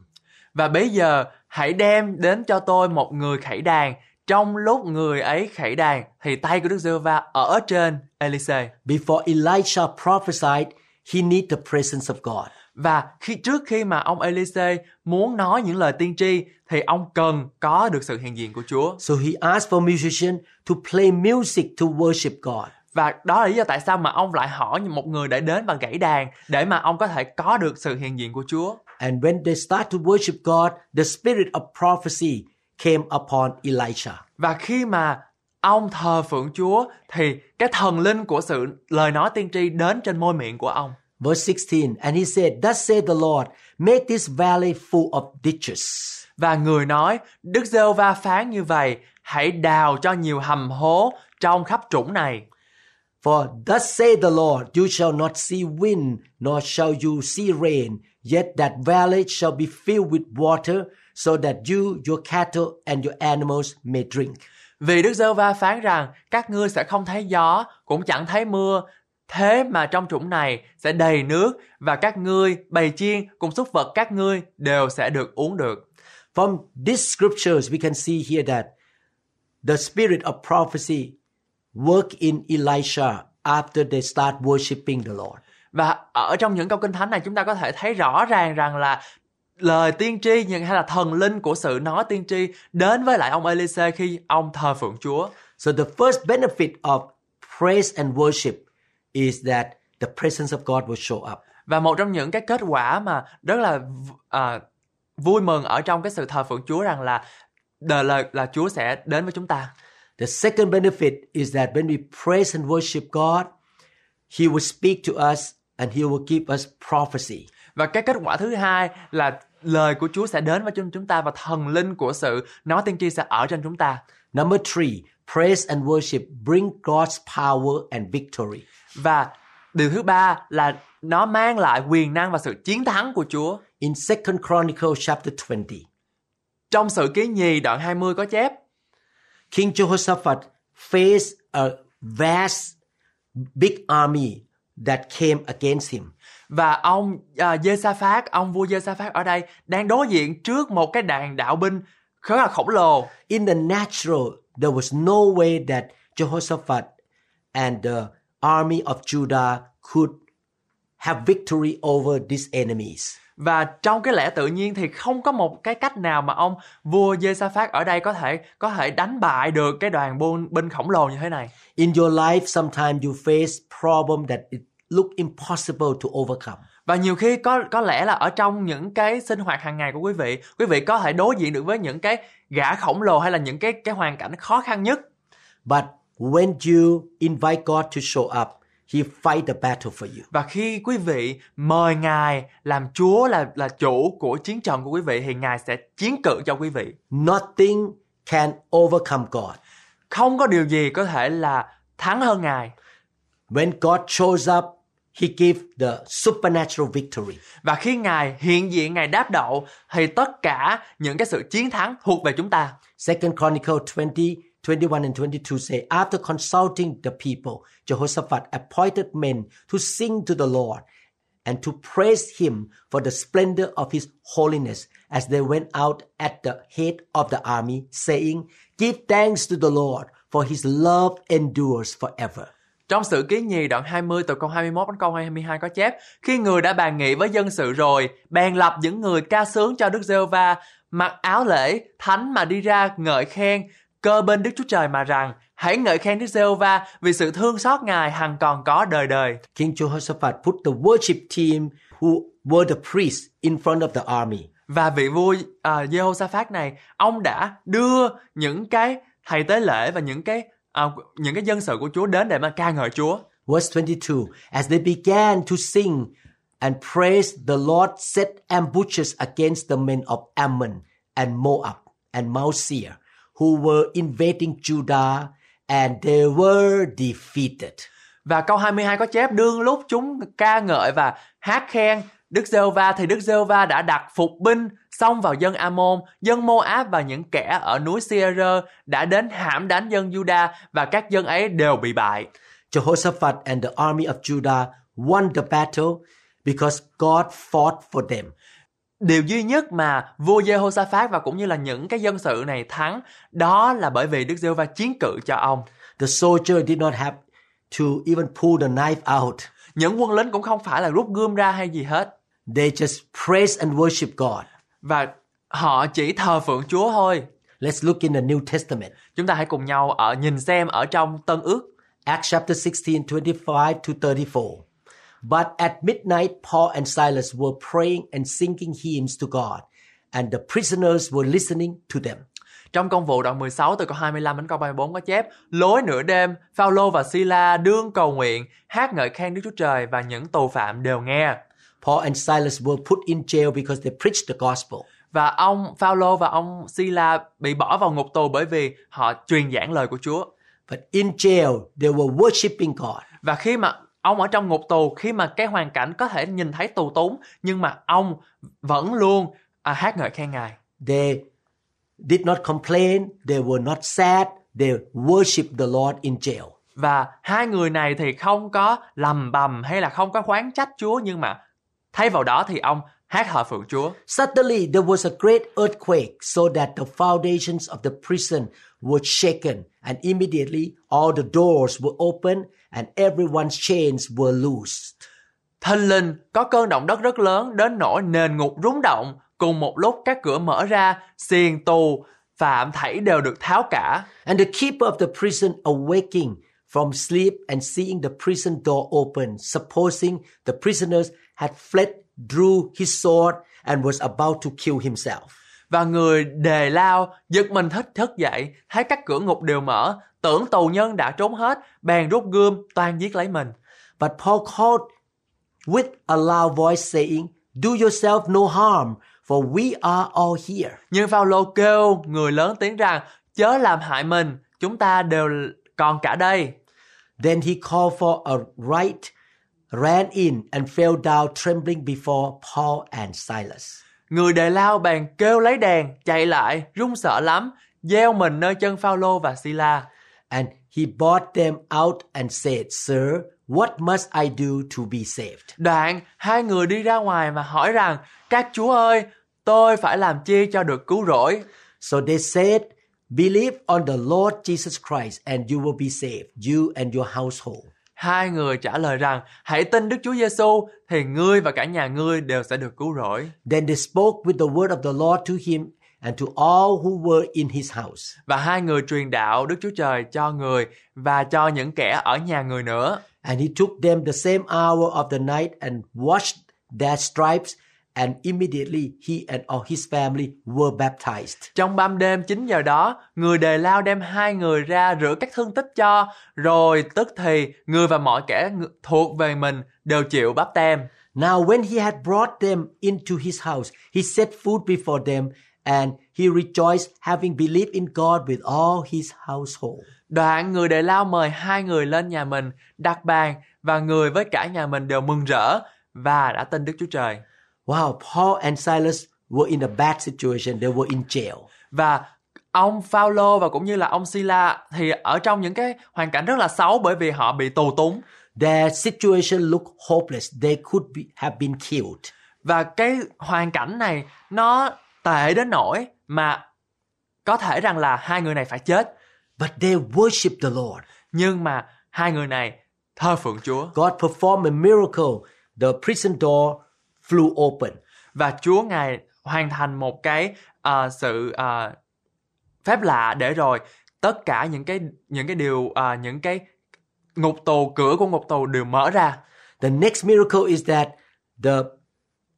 Và bây giờ hãy đem đến cho tôi một người khẩy đàn. Trong lúc người ấy khẩy đàn thì tay của Đức giê va ở trên Elise. Before Elisha prophesied, he needed the presence of God. Và khi trước khi mà ông Elise muốn nói những lời tiên tri thì ông cần có được sự hiện diện của Chúa. So he asked for musician to play music to worship God. Và đó là lý do tại sao mà ông lại hỏi một người để đến và gãy đàn để mà ông có thể có được sự hiện diện của Chúa. And when they start to worship God, the spirit of prophecy came upon Elisha. Và khi mà ông thờ phượng Chúa thì cái thần linh của sự lời nói tiên tri đến trên môi miệng của ông. Verse 16, and he said, Thus saith the Lord, make this valley full of ditches. Và người nói, Đức giê va phán như vậy, hãy đào cho nhiều hầm hố trong khắp trũng này. For thus saith the Lord, you shall not see wind, nor shall you see rain, yet that valley shall be filled with water, so that you, your cattle, and your animals may drink. Vì Đức giê va phán rằng, các ngươi sẽ không thấy gió, cũng chẳng thấy mưa, Thế mà trong trũng này sẽ đầy nước và các ngươi, bầy chiên cùng súc vật các ngươi đều sẽ được uống được. From these scriptures, we can see here that the spirit of prophecy work in Elisha after they start worshiping the Lord. Và ở trong những câu kinh thánh này chúng ta có thể thấy rõ ràng rằng là lời tiên tri nhưng hay là thần linh của sự nói tiên tri đến với lại ông Elise khi ông thờ phượng Chúa. So the first benefit of praise and worship is that the presence of God will show up. Và một trong những cái kết quả mà rất là à, vui mừng ở trong cái sự thờ phượng Chúa rằng là đời là, là Chúa sẽ đến với chúng ta. The second benefit is that when we praise and worship God, He will speak to us and he will give us prophecy. Và cái kết quả thứ hai là lời của Chúa sẽ đến với chúng chúng ta và thần linh của sự nói tiên tri sẽ ở trên chúng ta. Number three, praise and worship bring God's power and victory. Và điều thứ ba là nó mang lại quyền năng và sự chiến thắng của Chúa. In Second Chronicles chapter 20, Trong sự ký nhì đoạn 20 có chép King Jehoshaphat faced a vast, big army that came against him. Và ông uh, Giê-sa-phát, ông vua Giê-sa-phát ở đây đang đối diện trước một cái đàn đạo binh khá là khổng lồ. In the natural, there was no way that Jehoshaphat and the army of Judah could have victory over these enemies. Và trong cái lẽ tự nhiên thì không có một cái cách nào mà ông vua Giê-sa-phát ở đây có thể có thể đánh bại được cái đoàn binh khổng lồ như thế này. In your life, sometimes you face problem that it look impossible to overcome. Và nhiều khi có có lẽ là ở trong những cái sinh hoạt hàng ngày của quý vị, quý vị có thể đối diện được với những cái gã khổng lồ hay là những cái cái hoàn cảnh khó khăn nhất. But when you invite God to show up, He fight the battle for you. Và khi quý vị mời Ngài làm Chúa là là chủ của chiến trận của quý vị thì Ngài sẽ chiến cự cho quý vị. Nothing can overcome God. Không có điều gì có thể là thắng hơn Ngài. When God shows up, He gives the supernatural victory. Và khi Ngài hiện diện, Ngài đáp đậu thì tất cả những cái sự chiến thắng thuộc về chúng ta. Second Chronicle 20, 21 and 22 say, After consulting the people, Jehoshaphat appointed men to sing to the Lord and to praise him for the splendor of his holiness as they went out at the head of the army, saying, Give thanks to the Lord, for his love endures forever. Trong sự ký nhì đoạn 20 từ câu 21 đến câu 22 có chép Khi người đã bàn nghị với dân sự rồi, bèn lập những người ca sướng cho Đức giê va mặc áo lễ, thánh mà đi ra ngợi khen, cơ bên Đức Chúa Trời mà rằng Hãy ngợi khen Đức giê va vì sự thương xót Ngài hằng còn có đời đời. King Jehoshaphat put the worship team who were the priests in front of the army. Và vị vua uh, Jehoshaphat này, ông đã đưa những cái thầy tế lễ và những cái uh, những cái dân sự của Chúa đến để mà ca ngợi Chúa. Verse 22 As they began to sing and praise, the Lord set ambushes against the men of Ammon and Moab and Mount Seir, who were invading Judah, and they were defeated. Và câu 22 có chép đương lúc chúng ca ngợi và hát khen Đức giê va thì Đức giê va đã đặt phục binh xông vào dân Amon, dân Moab và những kẻ ở núi Seir đã đến hãm đánh dân Juda và các dân ấy đều bị bại. Jehoshaphat and the army of Judah won the battle because God fought for them. Điều duy nhất mà vua Jehoshaphat và cũng như là những cái dân sự này thắng đó là bởi vì Đức giê va chiến cự cho ông. The soldier did not have to even pull the knife out. Những quân lính cũng không phải là rút gươm ra hay gì hết. They just praise and worship God. Và họ chỉ thờ phượng Chúa thôi. Let's look in the New Testament. Chúng ta hãy cùng nhau ở nhìn xem ở trong Tân Ước Acts chapter 16, 25 to 34. But at midnight, Paul and Silas were praying and singing hymns to God, and the prisoners were listening to them. Trong công vụ đoạn 16 từ câu 25 đến câu 34 có chép Lối nửa đêm, Phaolô và Sila đương cầu nguyện, hát ngợi khen Đức Chúa Trời và những tù phạm đều nghe. Paul and Silas were put in jail because they preached the gospel. Và ông Phaolô và ông Sila bị bỏ vào ngục tù bởi vì họ truyền giảng lời của Chúa. But in jail, they were worshiping God. Và khi mà ông ở trong ngục tù, khi mà cái hoàn cảnh có thể nhìn thấy tù túng, nhưng mà ông vẫn luôn à, hát ngợi khen Ngài. They did not complain, they were not sad, they worshiped the Lord in jail. Và hai người này thì không có lầm bầm hay là không có khoán trách Chúa nhưng mà thay vào đó thì ông hát thờ phượng Chúa. Suddenly, there was a great earthquake, so that the foundations of the prison were shaken, and immediately all the doors were opened, and everyone's chains were loosed. Thình lình có cơn động đất rất lớn đến nỗi nền ngục rúng động, cùng một lúc các cửa mở ra, xiềng tù, phạm thảy đều được tháo cả. And the keeper of the prison, awaking from sleep and seeing the prison door open, supposing the prisoners had fled, drew his sword and was about to kill himself. Và người đề lao, giật mình thức thức dậy, thấy các cửa ngục đều mở, tưởng tù nhân đã trốn hết, bèn rút gươm, toan giết lấy mình. But Paul called with a loud voice saying, Do yourself no harm, for we are all here. Nhưng Phaolô kêu người lớn tiếng rằng chớ làm hại mình, chúng ta đều còn cả đây. Then he called for a right, ran in and fell down trembling before Paul and Silas. Người đề lao bèn kêu lấy đèn, chạy lại, run sợ lắm, gieo mình nơi chân Phaolô và Sila. And he brought them out and said, Sir, what must I do to be saved? Đoạn, hai người đi ra ngoài và hỏi rằng, các chúa ơi, tôi phải làm chi cho được cứu rỗi? So they said, Believe on the Lord Jesus Christ and you will be saved, you and your household. Hai người trả lời rằng, hãy tin Đức Chúa Giêsu thì ngươi và cả nhà ngươi đều sẽ được cứu rỗi. Then they spoke with the word of the Lord to him and to all who were in his house. Và hai người truyền đạo Đức Chúa Trời cho người và cho những kẻ ở nhà người nữa. And he took them the same hour of the night and washed their stripes, and immediately he and all his family were baptized. Trong ban đêm 9 giờ đó, người đề lao đem hai người ra rửa các thương tích cho, rồi tức thì người và mọi kẻ thuộc về mình đều chịu báp tem. Now, when he had brought them into his house, he set food before them, and he rejoiced, having believed in God with all his household. Đoạn người đề lao mời hai người lên nhà mình, đặt bàn và người với cả nhà mình đều mừng rỡ và đã tin Đức Chúa Trời. Wow, Paul and Silas were in a bad situation. They were in jail. Và ông Phaolô và cũng như là ông Sila thì ở trong những cái hoàn cảnh rất là xấu bởi vì họ bị tù túng Their situation looked hopeless. They could be, have been killed. và cái hoàn cảnh này nó tệ đến nỗi mà có thể rằng là hai người này phải chết But they worshiped the Lord. nhưng mà hai người này thờ phượng Chúa God performed a miracle. The prison door flew open. và Chúa ngài hoàn thành một cái à, sự à, phép lạ để rồi tất cả những cái những cái điều à, những cái ngục tù cửa của ngục tù đều mở ra The next miracle is that the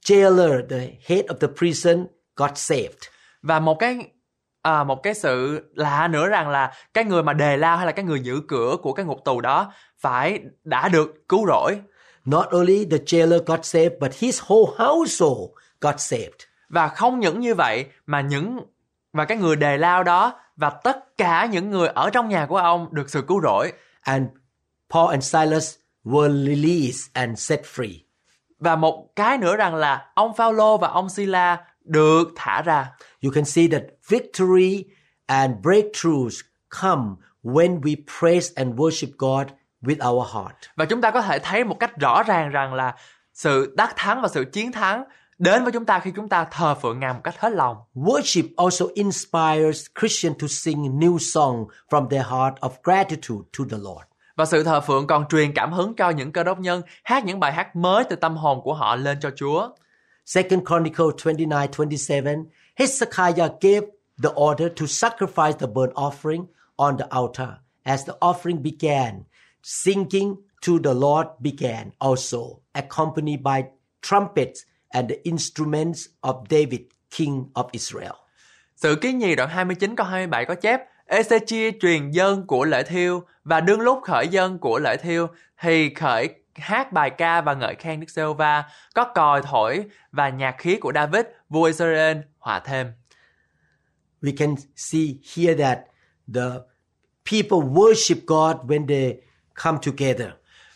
jailer, the head of the prison, got saved. và một cái à, một cái sự lạ nữa rằng là cái người mà đề lao hay là cái người giữ cửa của cái ngục tù đó phải đã được cứu rỗi Not only the jailer got saved, but his whole household got saved. và không những như vậy mà những và cái người đề lao đó và tất cả những người ở trong nhà của ông được sự cứu rỗi And Paul and Silas were released and set free. và một cái nữa rằng là ông Phaolô và ông Sila được thả ra You can see that victory and breakthroughs come when we praise and worship God with our heart. và chúng ta có thể thấy một cách rõ ràng rằng là sự đắc thắng và sự chiến thắng đến với chúng ta khi chúng ta thờ phượng Ngài một cách hết lòng Worship also inspires Christians to sing new song from their heart of gratitude to the Lord. Và sự thờ phượng còn truyền cảm hứng cho những cơ đốc nhân hát những bài hát mới từ tâm hồn của họ lên cho Chúa. Second Chronicle 29, 27, Hezekiah gave the order to sacrifice the burnt offering on the altar. As the offering began, singing to the Lord began also, accompanied by trumpets and the instruments of David, king of Israel. Sự ký nhì đoạn 29 câu 27 có chép Ezechia truyền dân của lễ thiêu và đương lúc khởi dân của lễ thiêu thì khởi hát bài ca và ngợi khen Đức Giê-hô-va, có còi thổi và nhạc khí của David, vua Israel hòa thêm. We can see here that the people worship God when they come together.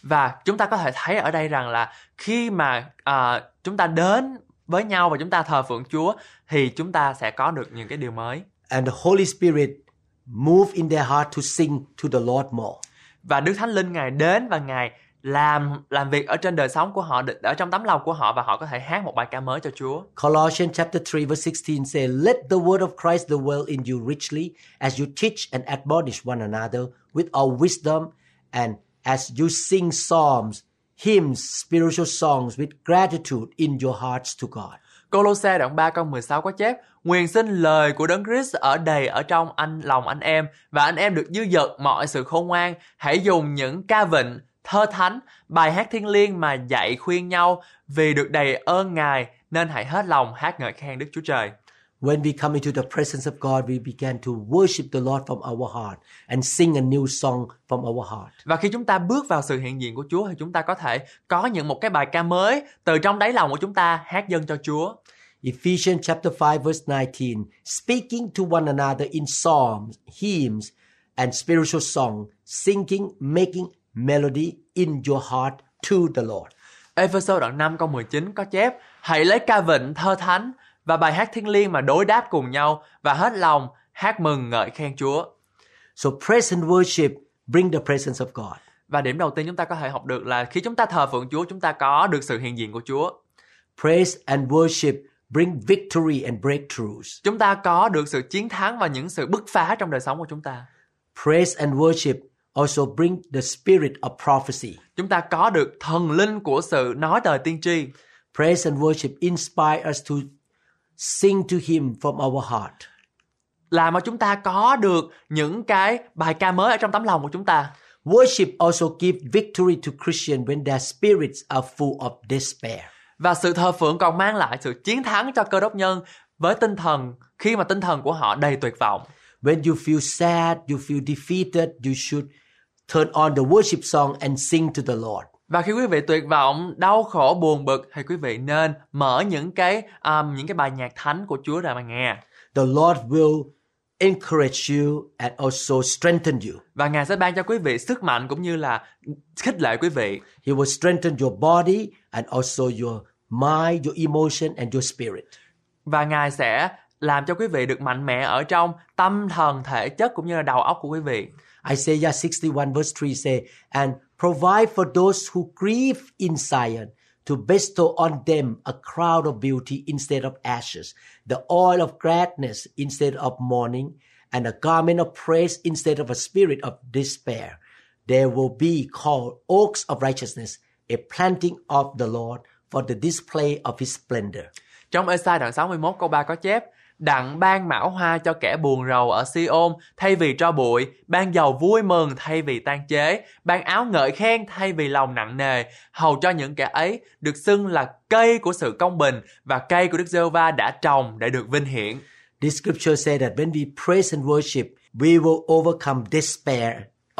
Và chúng ta có thể thấy ở đây rằng là khi mà à, chúng ta đến với nhau và chúng ta thờ phượng Chúa thì chúng ta sẽ có được những cái điều mới. And the Holy Spirit move in their heart to sing to the Lord more. Và Đức Thánh Linh Ngài đến và Ngài làm làm việc ở trên đời sống của họ, ở trong tấm lòng của họ và họ có thể hát một bài ca mới cho Chúa. Colossians chapter 3 verse 16 say, Let the word of Christ dwell in you richly as you teach and admonish one another with all wisdom and as you sing psalms, hymns, spiritual songs with gratitude in your hearts to God. Colosse đoạn 3 câu 16 có chép Nguyện xin lời của Đấng Christ ở đầy ở trong anh lòng anh em và anh em được dư dật mọi sự khôn ngoan. Hãy dùng những ca vịnh, thơ thánh, bài hát thiên liêng mà dạy khuyên nhau vì được đầy ơn Ngài nên hãy hết lòng hát ngợi khen Đức Chúa Trời. When we come into the presence of God, we began to worship the Lord from our heart and sing a new song from our heart. Và khi chúng ta bước vào sự hiện diện của Chúa thì chúng ta có thể có những một cái bài ca mới từ trong đáy lòng của chúng ta hát dâng cho Chúa. Ephesians chapter 5 verse 19, speaking to one another in psalms, hymns, and spiritual song, singing, making melody in your heart to the Lord. Ephesos đoạn 5 câu 19 có chép Hãy lấy ca vịnh thơ thánh và bài hát thiên liêng mà đối đáp cùng nhau và hết lòng hát mừng ngợi khen Chúa. So praise and worship bring the presence of God. Và điểm đầu tiên chúng ta có thể học được là khi chúng ta thờ phượng Chúa, chúng ta có được sự hiện diện của Chúa. Praise and worship bring victory and breakthroughs. Chúng ta có được sự chiến thắng và những sự bứt phá trong đời sống của chúng ta. Praise and worship also bring the spirit of prophecy. Chúng ta có được thần linh của sự nói đời tiên tri. Praise and worship inspire us to sing to him from our heart. Làm mà chúng ta có được những cái bài ca mới ở trong tấm lòng của chúng ta. Worship also give victory to Christians when their spirits are full of despair. Và sự thờ phượng còn mang lại sự chiến thắng cho cơ đốc nhân với tinh thần khi mà tinh thần của họ đầy tuyệt vọng. When you feel sad, you feel defeated, you should turn on the worship song and sing to the Lord. Và khi quý vị tuyệt vọng, đau khổ, buồn bực thì quý vị nên mở những cái um, những cái bài nhạc thánh của Chúa ra mà nghe. The Lord will encourage you and also strengthen you. Và Ngài sẽ ban cho quý vị sức mạnh cũng như là khích lệ quý vị. He will strengthen your body and also your mind, your emotion and your spirit. Và Ngài sẽ làm cho quý vị được mạnh mẽ ở trong tâm thần, thể chất cũng như là đầu óc của quý vị. Isaiah 61 verse 3 say, And provide for those who grieve in Zion, to bestow on them a crown of beauty instead of ashes, the oil of gladness instead of mourning, and a garment of praise instead of a spirit of despair. There will be called oaks of righteousness, a planting of the Lord for the display of his splendor. Trong Esai đoạn 61 câu 3 có chép Đặng ban mão hoa cho kẻ buồn rầu ở Si-ôn thay vì cho bụi, ban dầu vui mừng thay vì tan chế, ban áo ngợi khen thay vì lòng nặng nề, hầu cho những kẻ ấy được xưng là cây của sự công bình và cây của Đức giê va đã trồng để được vinh hiển. This scripture says that when we praise and worship, we will overcome despair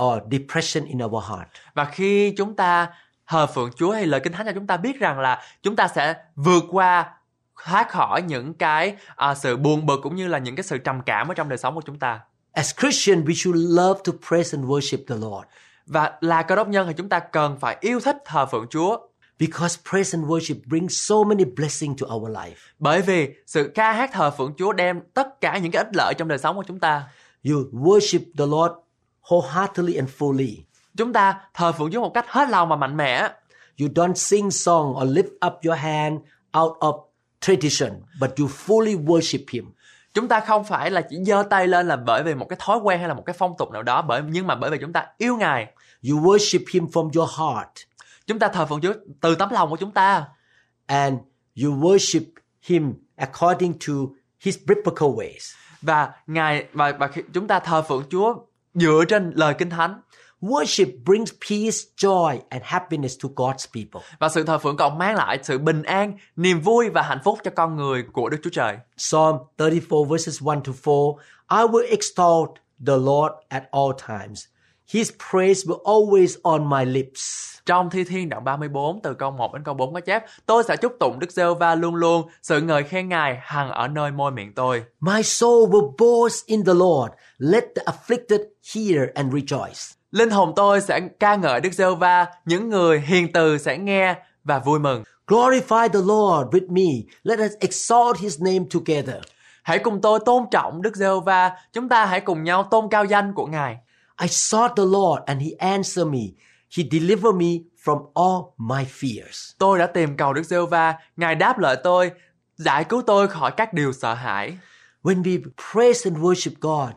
or depression in our heart. Và khi chúng ta thờ phượng Chúa hay lời Kinh Thánh cho chúng ta biết rằng là chúng ta sẽ vượt qua thoát khỏi những cái à, sự buồn bực cũng như là những cái sự trầm cảm ở trong đời sống của chúng ta. As Christians, we should love to praise and worship the Lord Và là cơ đốc nhân thì chúng ta cần phải yêu thích thờ phượng Chúa. because praise and worship bring so many blessings to our life. Bởi vì sự ca hát thờ phượng Chúa đem tất cả những cái ích lợi trong đời sống của chúng ta. You worship the Lord wholeheartedly and fully. Chúng ta thờ phượng Chúa một cách hết lòng và mạnh mẽ. You don't sing song or lift up your hand out of tradition, but you fully worship Him. Chúng ta không phải là chỉ giơ tay lên là bởi vì một cái thói quen hay là một cái phong tục nào đó bởi nhưng mà bởi vì chúng ta yêu Ngài. You worship Him from your heart, Chúng ta thờ phượng Chúa từ tấm lòng của chúng ta and you worship Him according to His biblical ways. và Ngài và và chúng ta thờ phượng Chúa dựa trên lời Kinh Thánh Worship brings peace, joy, and happiness to God's people. và sự thờ phượng còn mang lại sự bình an, niềm vui và hạnh phúc cho con người của Đức Chúa Trời. Psalm 34 verses 1 to 4 I will extol the Lord at all times. His praise will always on my lips. Trong Thi Thiên đoạn 34 từ câu 1 đến câu 4 có chép Tôi sẽ chúc tụng Đức giê va luôn luôn Sự ngợi khen Ngài hằng ở nơi môi miệng tôi My soul will boast in the Lord. Let the afflicted hear and rejoice. Linh hồn tôi sẽ ca ngợi Đức giê va Những người hiền từ sẽ nghe và vui mừng Glorify the Lord with me. Let us exalt his name together. Hãy cùng tôi tôn trọng Đức giê va Chúng ta hãy cùng nhau tôn cao danh của Ngài I sought the Lord and he answered me. He delivered me from all my fears. Tôi đã tìm cầu Đức giê va Ngài đáp lời tôi Giải cứu tôi khỏi các điều sợ hãi When we praise and worship God,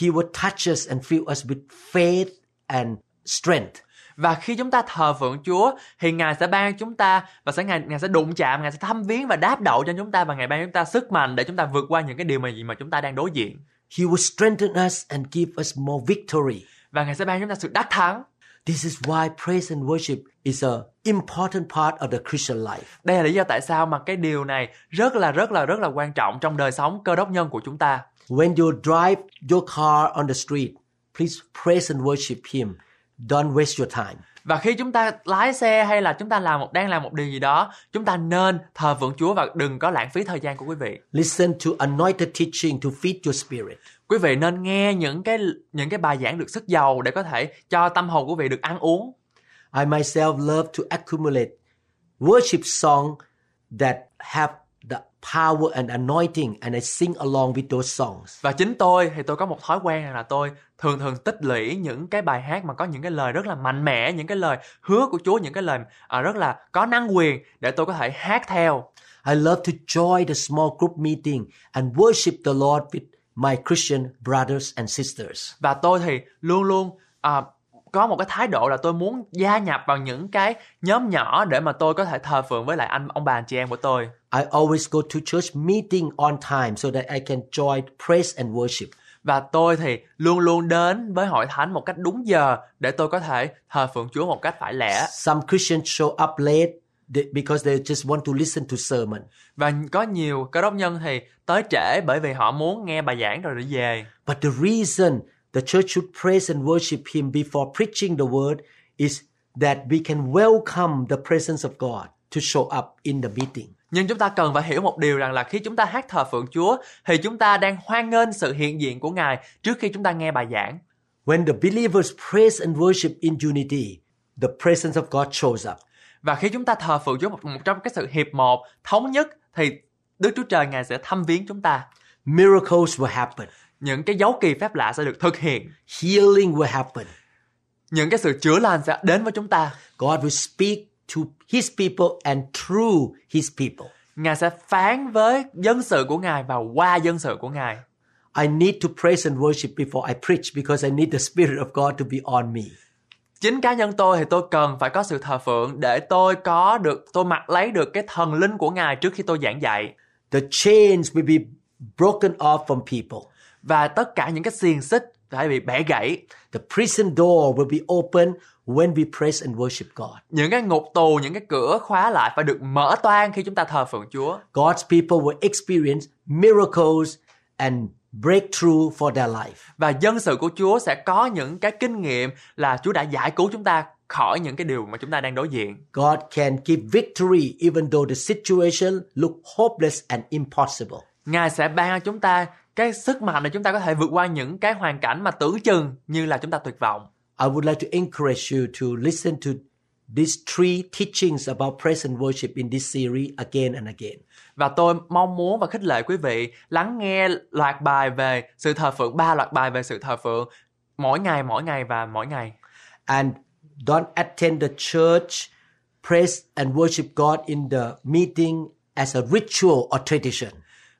he will touch us and fill us with faith and strength. Và khi chúng ta thờ phượng Chúa thì Ngài sẽ ban chúng ta và sẽ Ngài Ngài sẽ đụng chạm, Ngài sẽ thăm viếng và đáp đậu cho chúng ta và Ngài ban chúng ta sức mạnh để chúng ta vượt qua những cái điều mà gì mà chúng ta đang đối diện. He will strengthen us and give us more victory. Và Ngài sẽ ban chúng ta sự đắc thắng. This is why praise and worship is a important part of the Christian life. Đây là lý do tại sao mà cái điều này rất là rất là rất là quan trọng trong đời sống cơ đốc nhân của chúng ta. When you drive your car on the street, please praise and worship Him. Don't waste your time. Và khi chúng ta lái xe hay là chúng ta làm một đang làm một điều gì đó, chúng ta nên thờ phượng Chúa và đừng có lãng phí thời gian của quý vị. Listen to anointed teaching to feed your spirit. Quý vị nên nghe những cái những cái bài giảng được sức giàu để có thể cho tâm hồn của quý vị được ăn uống. I myself love to accumulate worship song that have power and anointing and I sing along with those songs. Và chính tôi thì tôi có một thói quen là tôi thường thường tích lũy những cái bài hát mà có những cái lời rất là mạnh mẽ, những cái lời hứa của Chúa, những cái lời à, rất là có năng quyền để tôi có thể hát theo. I love to join the small group meeting and worship the Lord with my Christian brothers and sisters. Và tôi thì luôn luôn à, có một cái thái độ là tôi muốn gia nhập vào những cái nhóm nhỏ để mà tôi có thể thờ phượng với lại anh ông bà chị em của tôi. I always go to church meeting on time so that I can join praise and worship. Và tôi thì luôn luôn đến với hội thánh một cách đúng giờ để tôi có thể thờ phượng Chúa một cách phải lẽ. Some Christians show up late because they just want to listen to sermon. Và có nhiều cơ đốc nhân thì tới trễ bởi vì họ muốn nghe bài giảng rồi đi về. But the reason the church should praise and worship Him before preaching the word is that we can welcome the presence of God to show up in the meeting. Nhưng chúng ta cần phải hiểu một điều rằng là khi chúng ta hát thờ phượng Chúa thì chúng ta đang hoan nghênh sự hiện diện của Ngài trước khi chúng ta nghe bài giảng. When the believers praise and worship in unity, the presence of God shows up. Và khi chúng ta thờ phượng Chúa một, một trong cái sự hiệp một, thống nhất thì Đức Chúa Trời Ngài sẽ thăm viếng chúng ta. Miracles will happen. Những cái dấu kỳ phép lạ sẽ được thực hiện. Healing will happen. Những cái sự chữa lành sẽ đến với chúng ta. God will speak to His people and through His people. Ngài sẽ phán với dân sự của Ngài và qua dân sự của Ngài. I need to praise and worship before I preach because I need the Spirit of God to be on me. Chính cá nhân tôi thì tôi cần phải có sự thờ phượng để tôi có được tôi mặc lấy được cái thần linh của Ngài trước khi tôi giảng dạy. The chains will be broken off from people. Và tất cả những cái xiềng xích phải bị bẻ gãy. The prison door will be open when we praise and worship God. Những cái ngục tù, những cái cửa khóa lại phải được mở toang khi chúng ta thờ phượng Chúa. God's people will experience miracles and breakthrough for their life. Và dân sự của Chúa sẽ có những cái kinh nghiệm là Chúa đã giải cứu chúng ta khỏi những cái điều mà chúng ta đang đối diện. God can give victory even though the situation look hopeless and impossible. Ngài sẽ ban cho chúng ta cái sức mạnh để chúng ta có thể vượt qua những cái hoàn cảnh mà tưởng chừng như là chúng ta tuyệt vọng. I would like to encourage you to listen to these three teachings about praise and worship in this series again and again. Và tôi mong muốn và khích lệ quý vị lắng nghe loạt bài về sự thờ phượng, ba loạt bài về sự thờ phượng mỗi ngày, mỗi ngày và mỗi ngày. And don't attend the church praise and worship God in the meeting as a ritual or tradition.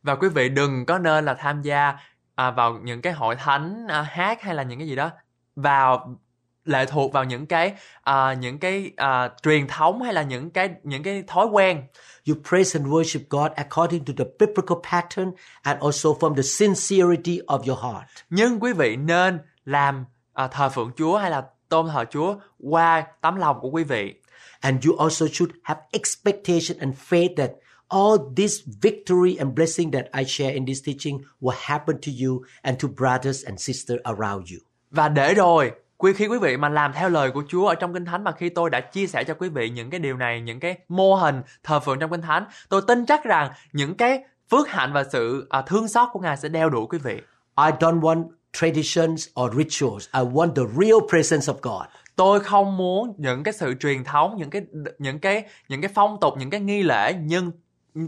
Và quý vị đừng có nên là tham gia à, vào những cái hội thánh à, hát hay là những cái gì đó vào lệ thuộc vào những cái à, những cái à, truyền thống hay là những cái những cái thói quen You praise and worship God according to the biblical pattern and also from the sincerity of your heart. nhưng quý vị nên làm à, thờ phượng Chúa hay là tôn thờ Chúa qua tấm lòng của quý vị And you also should have expectation and faith that all this victory and blessing that I share in this teaching will happen to you and to brothers and sisters around you. và để rồi quý khi quý vị mà làm theo lời của Chúa ở trong kinh thánh mà khi tôi đã chia sẻ cho quý vị những cái điều này những cái mô hình thờ phượng trong kinh thánh tôi tin chắc rằng những cái phước hạnh và sự à, thương xót của ngài sẽ đeo đuổi quý vị I don't want traditions or rituals. I want the real presence of God. tôi không muốn những cái sự truyền thống những cái những cái những cái phong tục những cái nghi lễ nhưng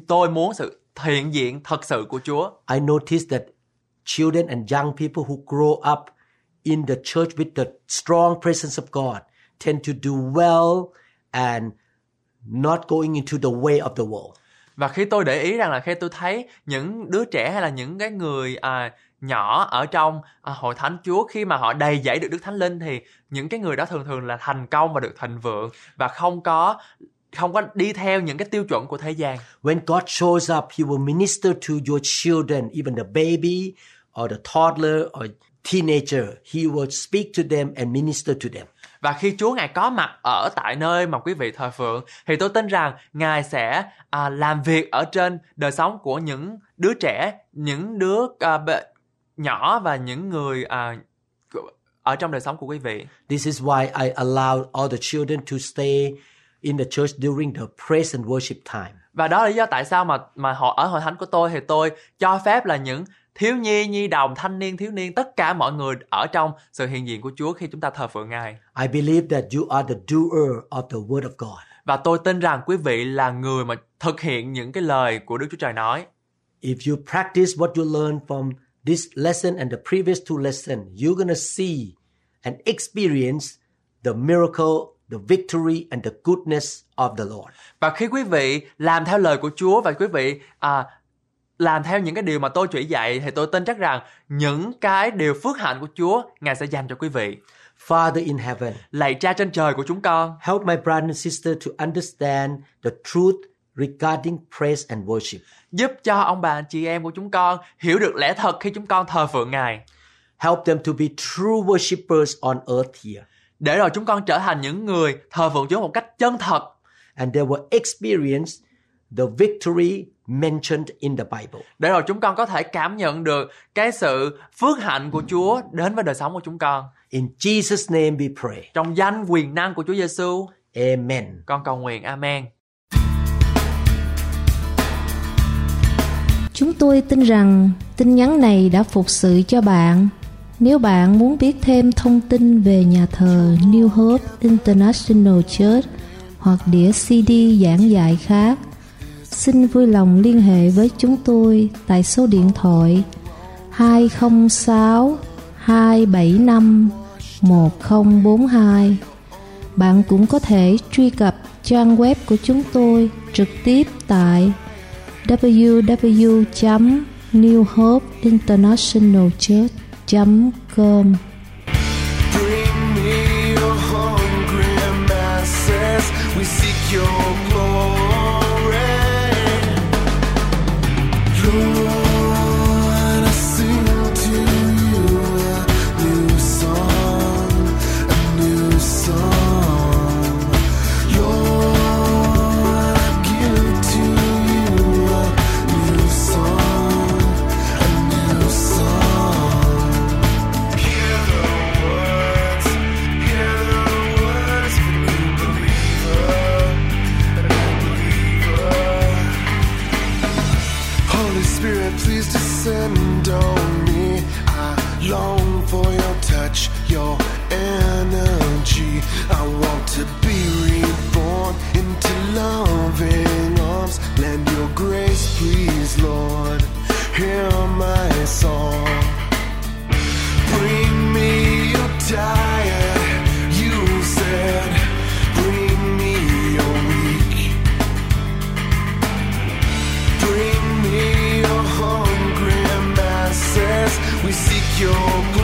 tôi muốn sự hiện diện thật sự của Chúa I noticed that children and young people who grow up in the church with the strong presence of God tend to do well and not going into the way of the world. và khi tôi để ý rằng là khi tôi thấy những đứa trẻ hay là những cái người à, nhỏ ở trong à, hội thánh Chúa khi mà họ đầy dẫy được Đức Thánh Linh thì những cái người đó thường thường là thành công và được thịnh vượng và không có không có đi theo những cái tiêu chuẩn của thế gian When God shows up, He will minister to your children, even the baby or the toddler or teenager. He will speak to them and minister to them. và khi Chúa ngài có mặt ở tại nơi mà quý vị thờ phượng thì tôi tin rằng ngài sẽ à, làm việc ở trên đời sống của những đứa trẻ, những đứa à, bệ, nhỏ và những người à, ở trong đời sống của quý vị. This is why I allow all the children to stay in the church during the praise and worship time. Và đó là lý do tại sao mà mà họ ở hội thánh của tôi thì tôi cho phép là những thiếu nhi, nhi đồng, thanh niên, thiếu niên, tất cả mọi người ở trong sự hiện diện của Chúa khi chúng ta thờ phượng Ngài. I believe that you are the doer of the word of God. Và tôi tin rằng quý vị là người mà thực hiện những cái lời của Đức Chúa Trời nói. If you practice what you learn from this lesson and the previous two lessons, you're going to see and experience the miracle, the victory and the goodness of the Lord. Và khi quý vị làm theo lời của Chúa và quý vị à, làm theo những cái điều mà tôi chỉ dạy thì tôi tin chắc rằng những cái điều phước hạnh của Chúa Ngài sẽ dành cho quý vị. Father in heaven, Lạy Cha trên trời của chúng con, help my brother and sister to understand the truth regarding praise and worship. giúp cho ông bà anh chị em của chúng con hiểu được lẽ thật khi chúng con thờ phượng Ngài. Help them to be true worshippers on earth here. Để rồi chúng con trở thành những người thờ phượng Chúa một cách chân thật And they will experience the victory mentioned in the Bible. để rồi chúng con có thể cảm nhận được cái sự phước hạnh của Chúa đến với đời sống của chúng con. In Jesus' name we pray. Trong danh quyền năng của Chúa Giêsu, Amen. con cầu nguyện. Amen. Chúng tôi tin rằng tin nhắn này đã phục sự cho bạn. Nếu bạn muốn biết thêm thông tin về nhà thờ New Hope International Church hoặc đĩa CD giảng dạy khác, xin vui lòng liên hệ với chúng tôi tại số điện thoại 206 275 1042. Bạn cũng có thể truy cập trang web của chúng tôi trực tiếp tại www.newhopeinternationalchurch.com com Bring me your hungry masses. We seek your your